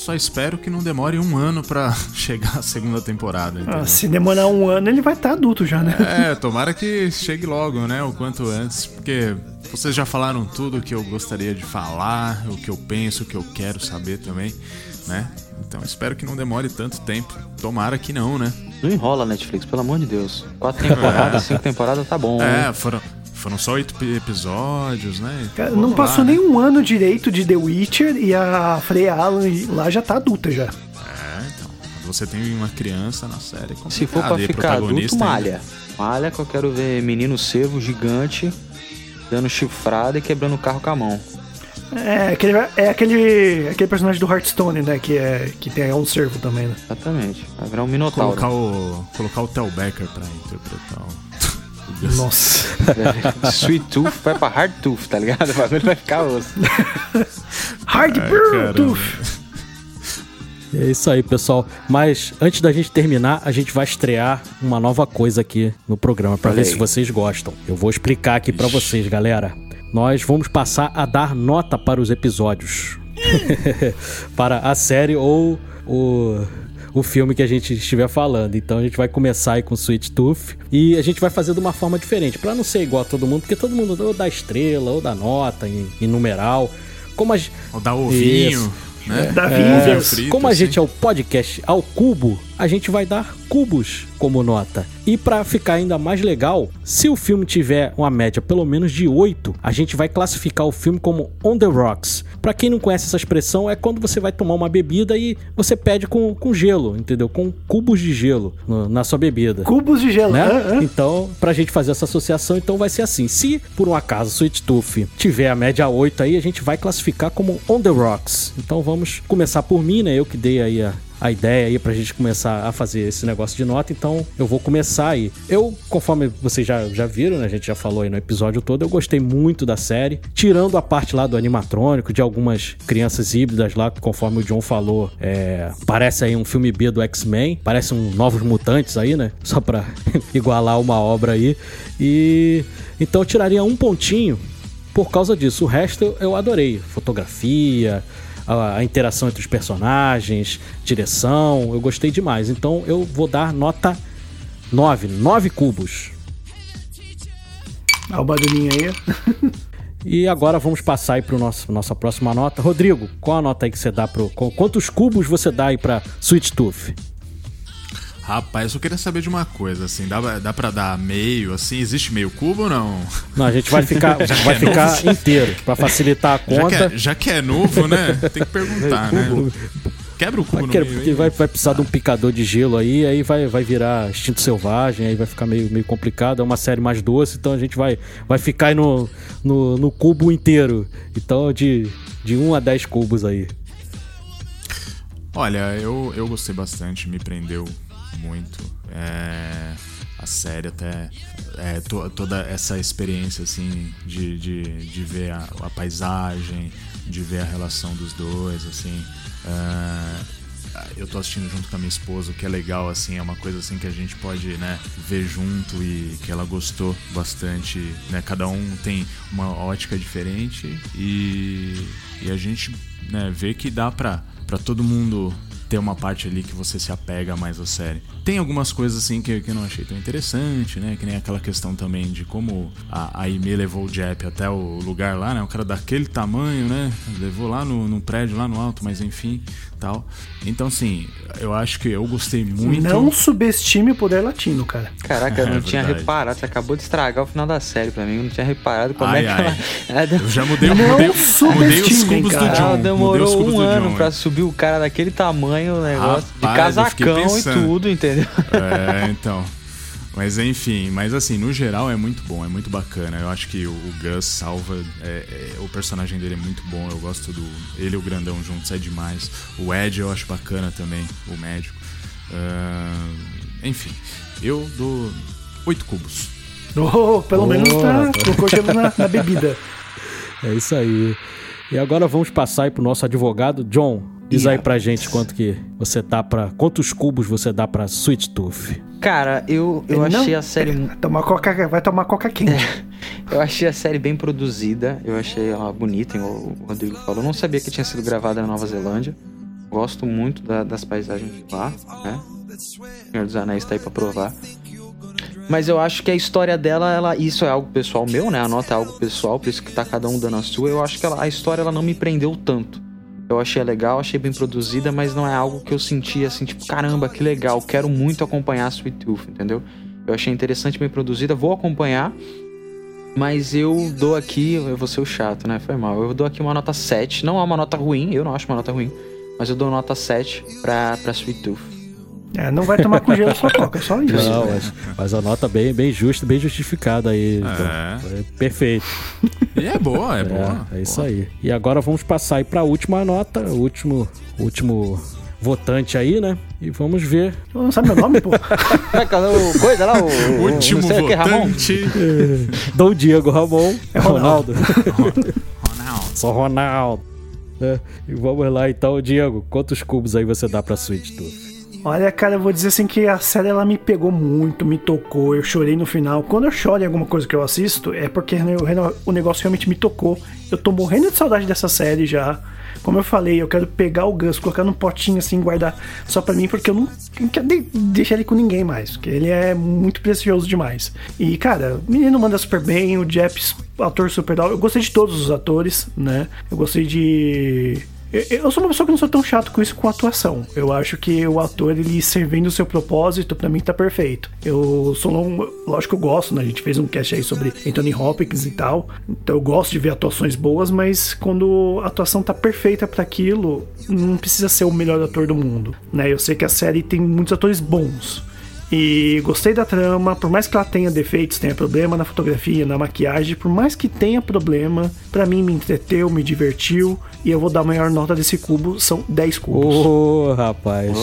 só espero que não demore um ano pra chegar a segunda temporada. Ah, se demorar um ano, ele vai estar tá adulto já, né? É, tomara que chegue logo, né? O quanto antes, porque vocês já falaram tudo o que eu gostaria de falar, o que eu penso, o que eu quero saber também, né? Então espero que não demore tanto tempo. Tomara que não, né? Não enrola, Netflix, pelo amor de Deus. Quatro temporadas, cinco temporadas tá bom. É, né? foram, foram só oito episódios, né? Cara, não passou lá, nem né? um ano direito de The Witcher e a Freya Allan lá já tá adulta já. É, então. Quando você tem uma criança na série, é Se for pra ficar adulto, malha. Malha que eu quero ver menino cervo gigante dando chifrada e quebrando o carro com a mão. É, aquele, é aquele, aquele personagem do Hearthstone, né? Que, é, que tem um cervo também, né? Exatamente. Vai virar um minotauro. Colocar o, colocar o Tel Becker pra interpretar o... Nossa. Sweet Tooth vai pra Hard Tooth, tá ligado? O bagulho vai ficar osso. hard Ai, Tooth. É isso aí, pessoal. Mas antes da gente terminar, a gente vai estrear uma nova coisa aqui no programa para ver se vocês gostam. Eu vou explicar aqui para vocês, galera. Nós vamos passar a dar nota para os episódios. para a série ou o o filme que a gente estiver falando. Então a gente vai começar aí com Sweet Tooth e a gente vai fazer de uma forma diferente, para não ser igual a todo mundo, porque todo mundo ou dá estrela ou dá nota em, em numeral. Como a, ou dá ovinho. Isso. Né? É, é, como a gente é o podcast ao cubo, a gente vai dar cubos como nota. E para ficar ainda mais legal, se o filme tiver uma média pelo menos de 8, a gente vai classificar o filme como on the rocks. Para quem não conhece essa expressão, é quando você vai tomar uma bebida e você pede com, com gelo, entendeu? Com cubos de gelo no, na sua bebida. Cubos de gelo, né? Uh, uh. Então, pra gente fazer essa associação, então vai ser assim. Se por um acaso Sweet Tooth tiver a média 8 aí, a gente vai classificar como on the rocks. Então vamos começar por mim, né? Eu que dei aí a, a ideia aí pra gente começar a fazer esse negócio de nota, então eu vou começar aí. Eu, conforme vocês já, já viram, né, a gente já falou aí no episódio todo, eu gostei muito da série, tirando a parte lá do animatrônico, de algumas crianças híbridas lá, que conforme o John falou, é, parece aí um filme B do X-Men, parece um Novos Mutantes aí, né, só pra igualar uma obra aí, e então eu tiraria um pontinho por causa disso. O resto eu adorei. Fotografia, a, a, interação entre os personagens, direção, eu gostei demais. Então eu vou dar nota 9, 9 cubos. Olha o barulhinho aí. e agora vamos passar aí para nosso nossa próxima nota. Rodrigo, qual a nota aí que você dá pro quantos cubos você dá aí para Sweet Tooth? Rapaz, eu queria saber de uma coisa, assim, dá, dá pra dar meio, assim, existe meio cubo ou não? Não, a gente vai ficar, vai é ficar novo, inteiro, pra facilitar a conta. Já que, é, já que é novo, né? Tem que perguntar, né? Quebra o cubo vai, no Porque vai, vai precisar de um picador de gelo aí, aí vai, vai virar instinto selvagem, aí vai ficar meio, meio complicado. É uma série mais doce, então a gente vai, vai ficar aí no, no, no cubo inteiro. Então, de, de 1 a 10 cubos aí. Olha, eu, eu gostei bastante, me prendeu muito. É, a série até é, to, toda essa experiência assim de, de, de ver a, a, paisagem, de ver a relação dos dois, assim. É, eu tô assistindo junto com a minha esposa, o que é legal, assim, é uma coisa assim que a gente pode, né, ver junto e que ela gostou bastante, né, cada um tem uma ótica diferente e, e a gente, né, vê que dá pra todo mundo ter uma parte ali que você se apega mais à série. Tem algumas coisas assim que, que eu não achei tão interessante, né? Que nem aquela questão também de como a, a Ime levou o Jep até o lugar lá, né? Um cara daquele tamanho, né? Levou lá no, no prédio, lá no alto, mas enfim tal. Então, assim, eu acho que eu gostei muito. Não subestime o poder latino, cara. Caraca, eu não é tinha reparado. Você acabou de estragar o final da série pra mim. Eu não tinha reparado como ai, é que ela. Eu já mudei, não mudei, mudei os cubos cara. do John. Ela demorou um ano John, pra subir o cara daquele tamanho, o negócio. Rapaz, de casacão e tudo, entendeu? É, então. Mas enfim, mas assim, no geral é muito bom, é muito bacana. Eu acho que o, o Gus salva. é- é- o personagem dele é muito bom. Eu gosto do. Ele e o grandão juntos é demais. O Ed eu acho bacana também, o médico. Ah, enfim, eu dou oito cubos. Oh, pelo Oh, menos tá, colocou gelo na, na bebida. É isso aí. E agora vamos passar aí pro nosso advogado. John, diz aí pra gente quanto que você dá pra. Quantos cubos você dá pra Sweet Tooth? Cara, eu, eu Não, achei a série. Vai tomar coca, vai tomar coca quente. Eu achei a série bem produzida, eu achei ela bonita, igual o Rodrigo falou. Eu não sabia que tinha sido gravada na Nova Zelândia. Gosto muito da- das paisagens de lá, né? Senhor dos Anéis tá aí pra provar. Mas eu acho que a história dela, ela, isso é algo pessoal meu, né? A nota é algo pessoal, por isso que tá cada um dando a sua. Eu acho que ela- a história ela não me prendeu tanto. Eu achei legal, achei bem produzida, mas não é algo que eu senti assim, tipo, caramba, que legal, quero muito acompanhar Sweet Tooth, entendeu? Eu achei interessante, bem produzida, vou acompanhar, mas eu dou aqui, eu vou ser o chato, né? Foi mal. Eu dou aqui uma nota 7. Não é uma nota ruim, eu não acho uma nota ruim. Mas eu dou nota 7 pra, pra Sweet Tooth. É, não vai tomar com gelo só coca, só isso. Não, mas, mas a nota bem, bem justa, bem justificada aí. É. É perfeito. E é boa, é boa. É, é isso aí. E agora vamos passar aí pra última nota, o último, último votante aí, né? E vamos ver. Não sabe meu nome, pô? É que é o coisa lá? O, o- Último o que, Ramon? votante. Dom Diego Ramon. É Ronaldo. Ronaldo. Só Ronaldo. É, E vamos lá então, Diego. Quantos cubos aí você dá pra Sweet Tooth? Olha, cara, eu vou dizer assim que a série ela me pegou muito, me tocou, eu chorei no final. Quando eu choro em alguma coisa que eu assisto, é porque o o negócio realmente me tocou. Eu tô morrendo de saudade dessa série já. Como eu falei, eu quero pegar o Gus, colocar num potinho assim, guardar só pra mim, porque eu não quero de- deixar ele com ninguém mais, porque ele é muito precioso demais. E, cara, o menino manda super bem, o Jeps, ator super. Eu gostei de todos os atores, né? Eu gostei de. Eu, sou uma pessoa que não sou tão chato com isso com atuação. Eu acho que o ator, ele servindo o seu propósito, pra mim tá perfeito. Eu sou um, lógico que eu gosto, né? A gente fez um cast aí sobre Anthony Hopkins e tal. Então eu gosto de ver atuações boas, mas quando a atuação tá perfeita pra aquilo, não precisa ser o melhor ator do mundo, né? Eu sei que a série tem muitos atores bons. E gostei da trama, por mais que ela tenha defeitos, tenha problema na fotografia, na maquiagem, por mais que tenha problema, pra mim me entreteu, me divertiu, e eu vou dar a maior nota desse cubo, são 10 cubos. Ô, rapaz.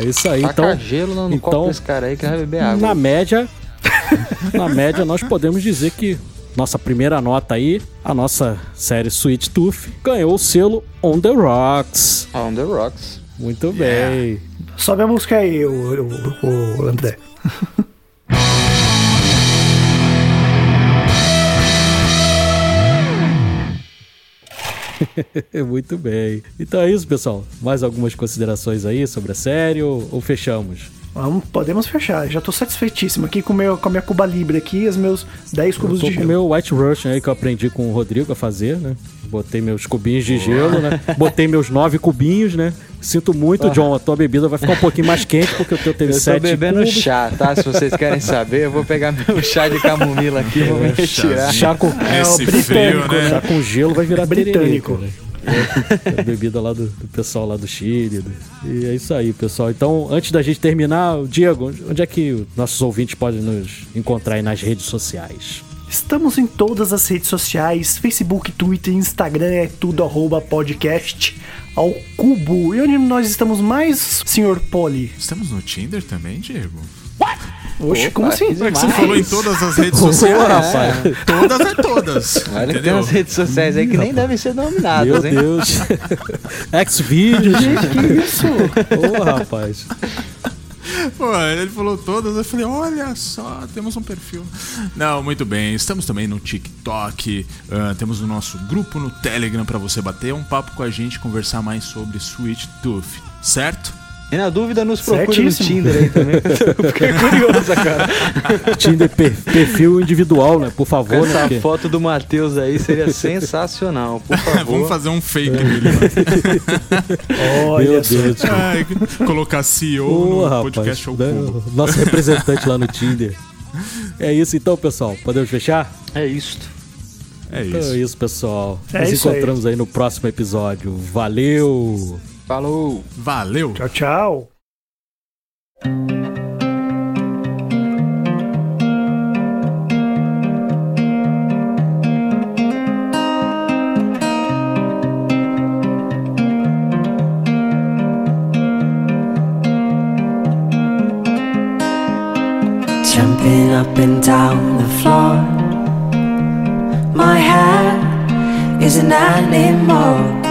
É isso aí. Taca Então, gelo no, então- copo desse cara aí que vai beber água. na média, na média, nós podemos dizer que nossa primeira nota aí, a nossa série Sweet Tooth, ganhou o selo On The Rocks. On the rocks. Muito bem. Sobe a música aí, o, o, o André. Muito bem. Então é isso, pessoal. Mais algumas considerações aí sobre a série ou, ou fechamos? Vamos, podemos fechar, já tô satisfeitíssimo aqui com, meu, com a minha Cuba Libre aqui e os meus 10 Eu cubos tô de com o gelo. meu White Russian aí que eu aprendi com o Rodrigo a fazer, né? Botei meus cubinhos de gelo, né? Botei meus nove cubinhos, né? Sinto muito, John, a tua bebida vai ficar um pouquinho mais quente porque o teu teve Eu tô sete bebendo cubos. chá, tá? Se vocês querem saber, eu vou pegar meu chá de camomila aqui e vou me retirar. Chá com, É o britânico, frio, né? chá com gelo vai virar Britânico. tererê, cara. É, a bebida lá do, do pessoal lá do Chile. né? E é isso aí, pessoal. Então, antes da gente terminar, Diego, onde é que os nossos ouvintes podem nos encontrar aí nas redes sociais? Estamos em todas as redes sociais, Facebook, Twitter, Instagram, é tudo arroba podcast ao cubo. E onde nós estamos mais, senhor Poli? Estamos no Tinder também, Diego? Oxe, Opa, como assim? que Você falou em todas as redes Boa, sociais. rapaz. Todas é todas. Olha que tem umas redes sociais aí que nem devem ser dominadas, Meu hein? Deus. Xvideos. Que isso? Ô, rapaz. Pô, ele falou todas, eu falei, olha só, temos um perfil. Não, muito bem, estamos também no TikTok, ah, temos o nosso grupo no Telegram pra você bater um papo com a gente, conversar mais sobre Sweet Tooth, certo? E na dúvida, nos procure no Certíssimo. Tinder aí também. Eu Fiquei curioso, cara. Tinder per- perfil individual, né? Por favor, né? Essa Porque- foto do Matheus aí seria sensacional, por favor. Vamos fazer um fake dele. Olha Meu. Deus. Ai, colocar CEO Ô, no rapaz. podcast ao né? cubo. Nosso representante lá no Tinder. É isso então, pessoal. Podemos fechar? É isto. É Então é isso. isso, pessoal. É Nos isso aí. encontramos aí no próximo episódio. Valeu! Falou! Valeu! Tchau, tchau! Jumping up and down the floor. My hat isn't anymore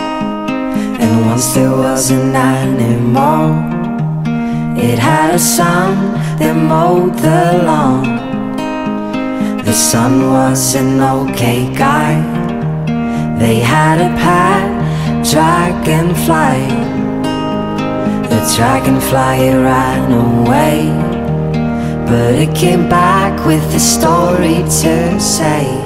and once there was an animal. It had a son that mowed the lawn. The son was an okay guy. They had a pet dragonfly. The dragonfly ran away, but it came back with a story to say.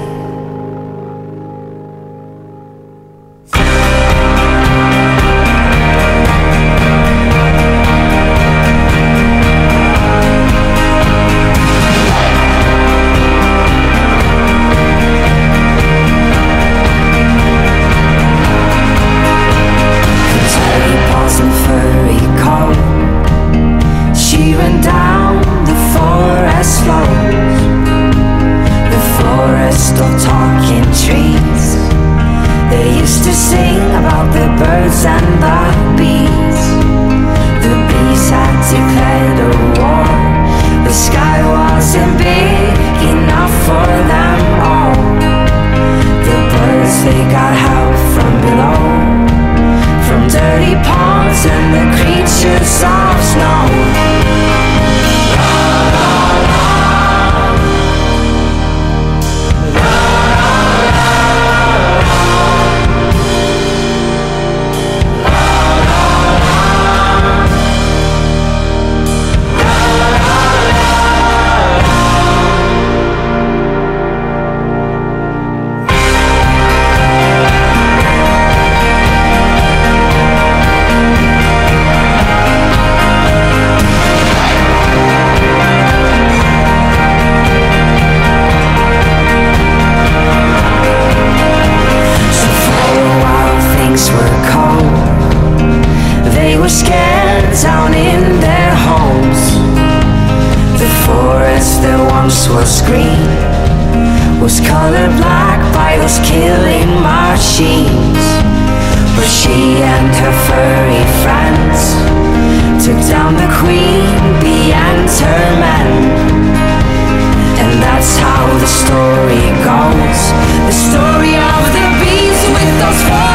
green Was colored black by those killing machines But she and her furry friends Took down the queen the and her men And that's how the story goes The story of the beast with those four.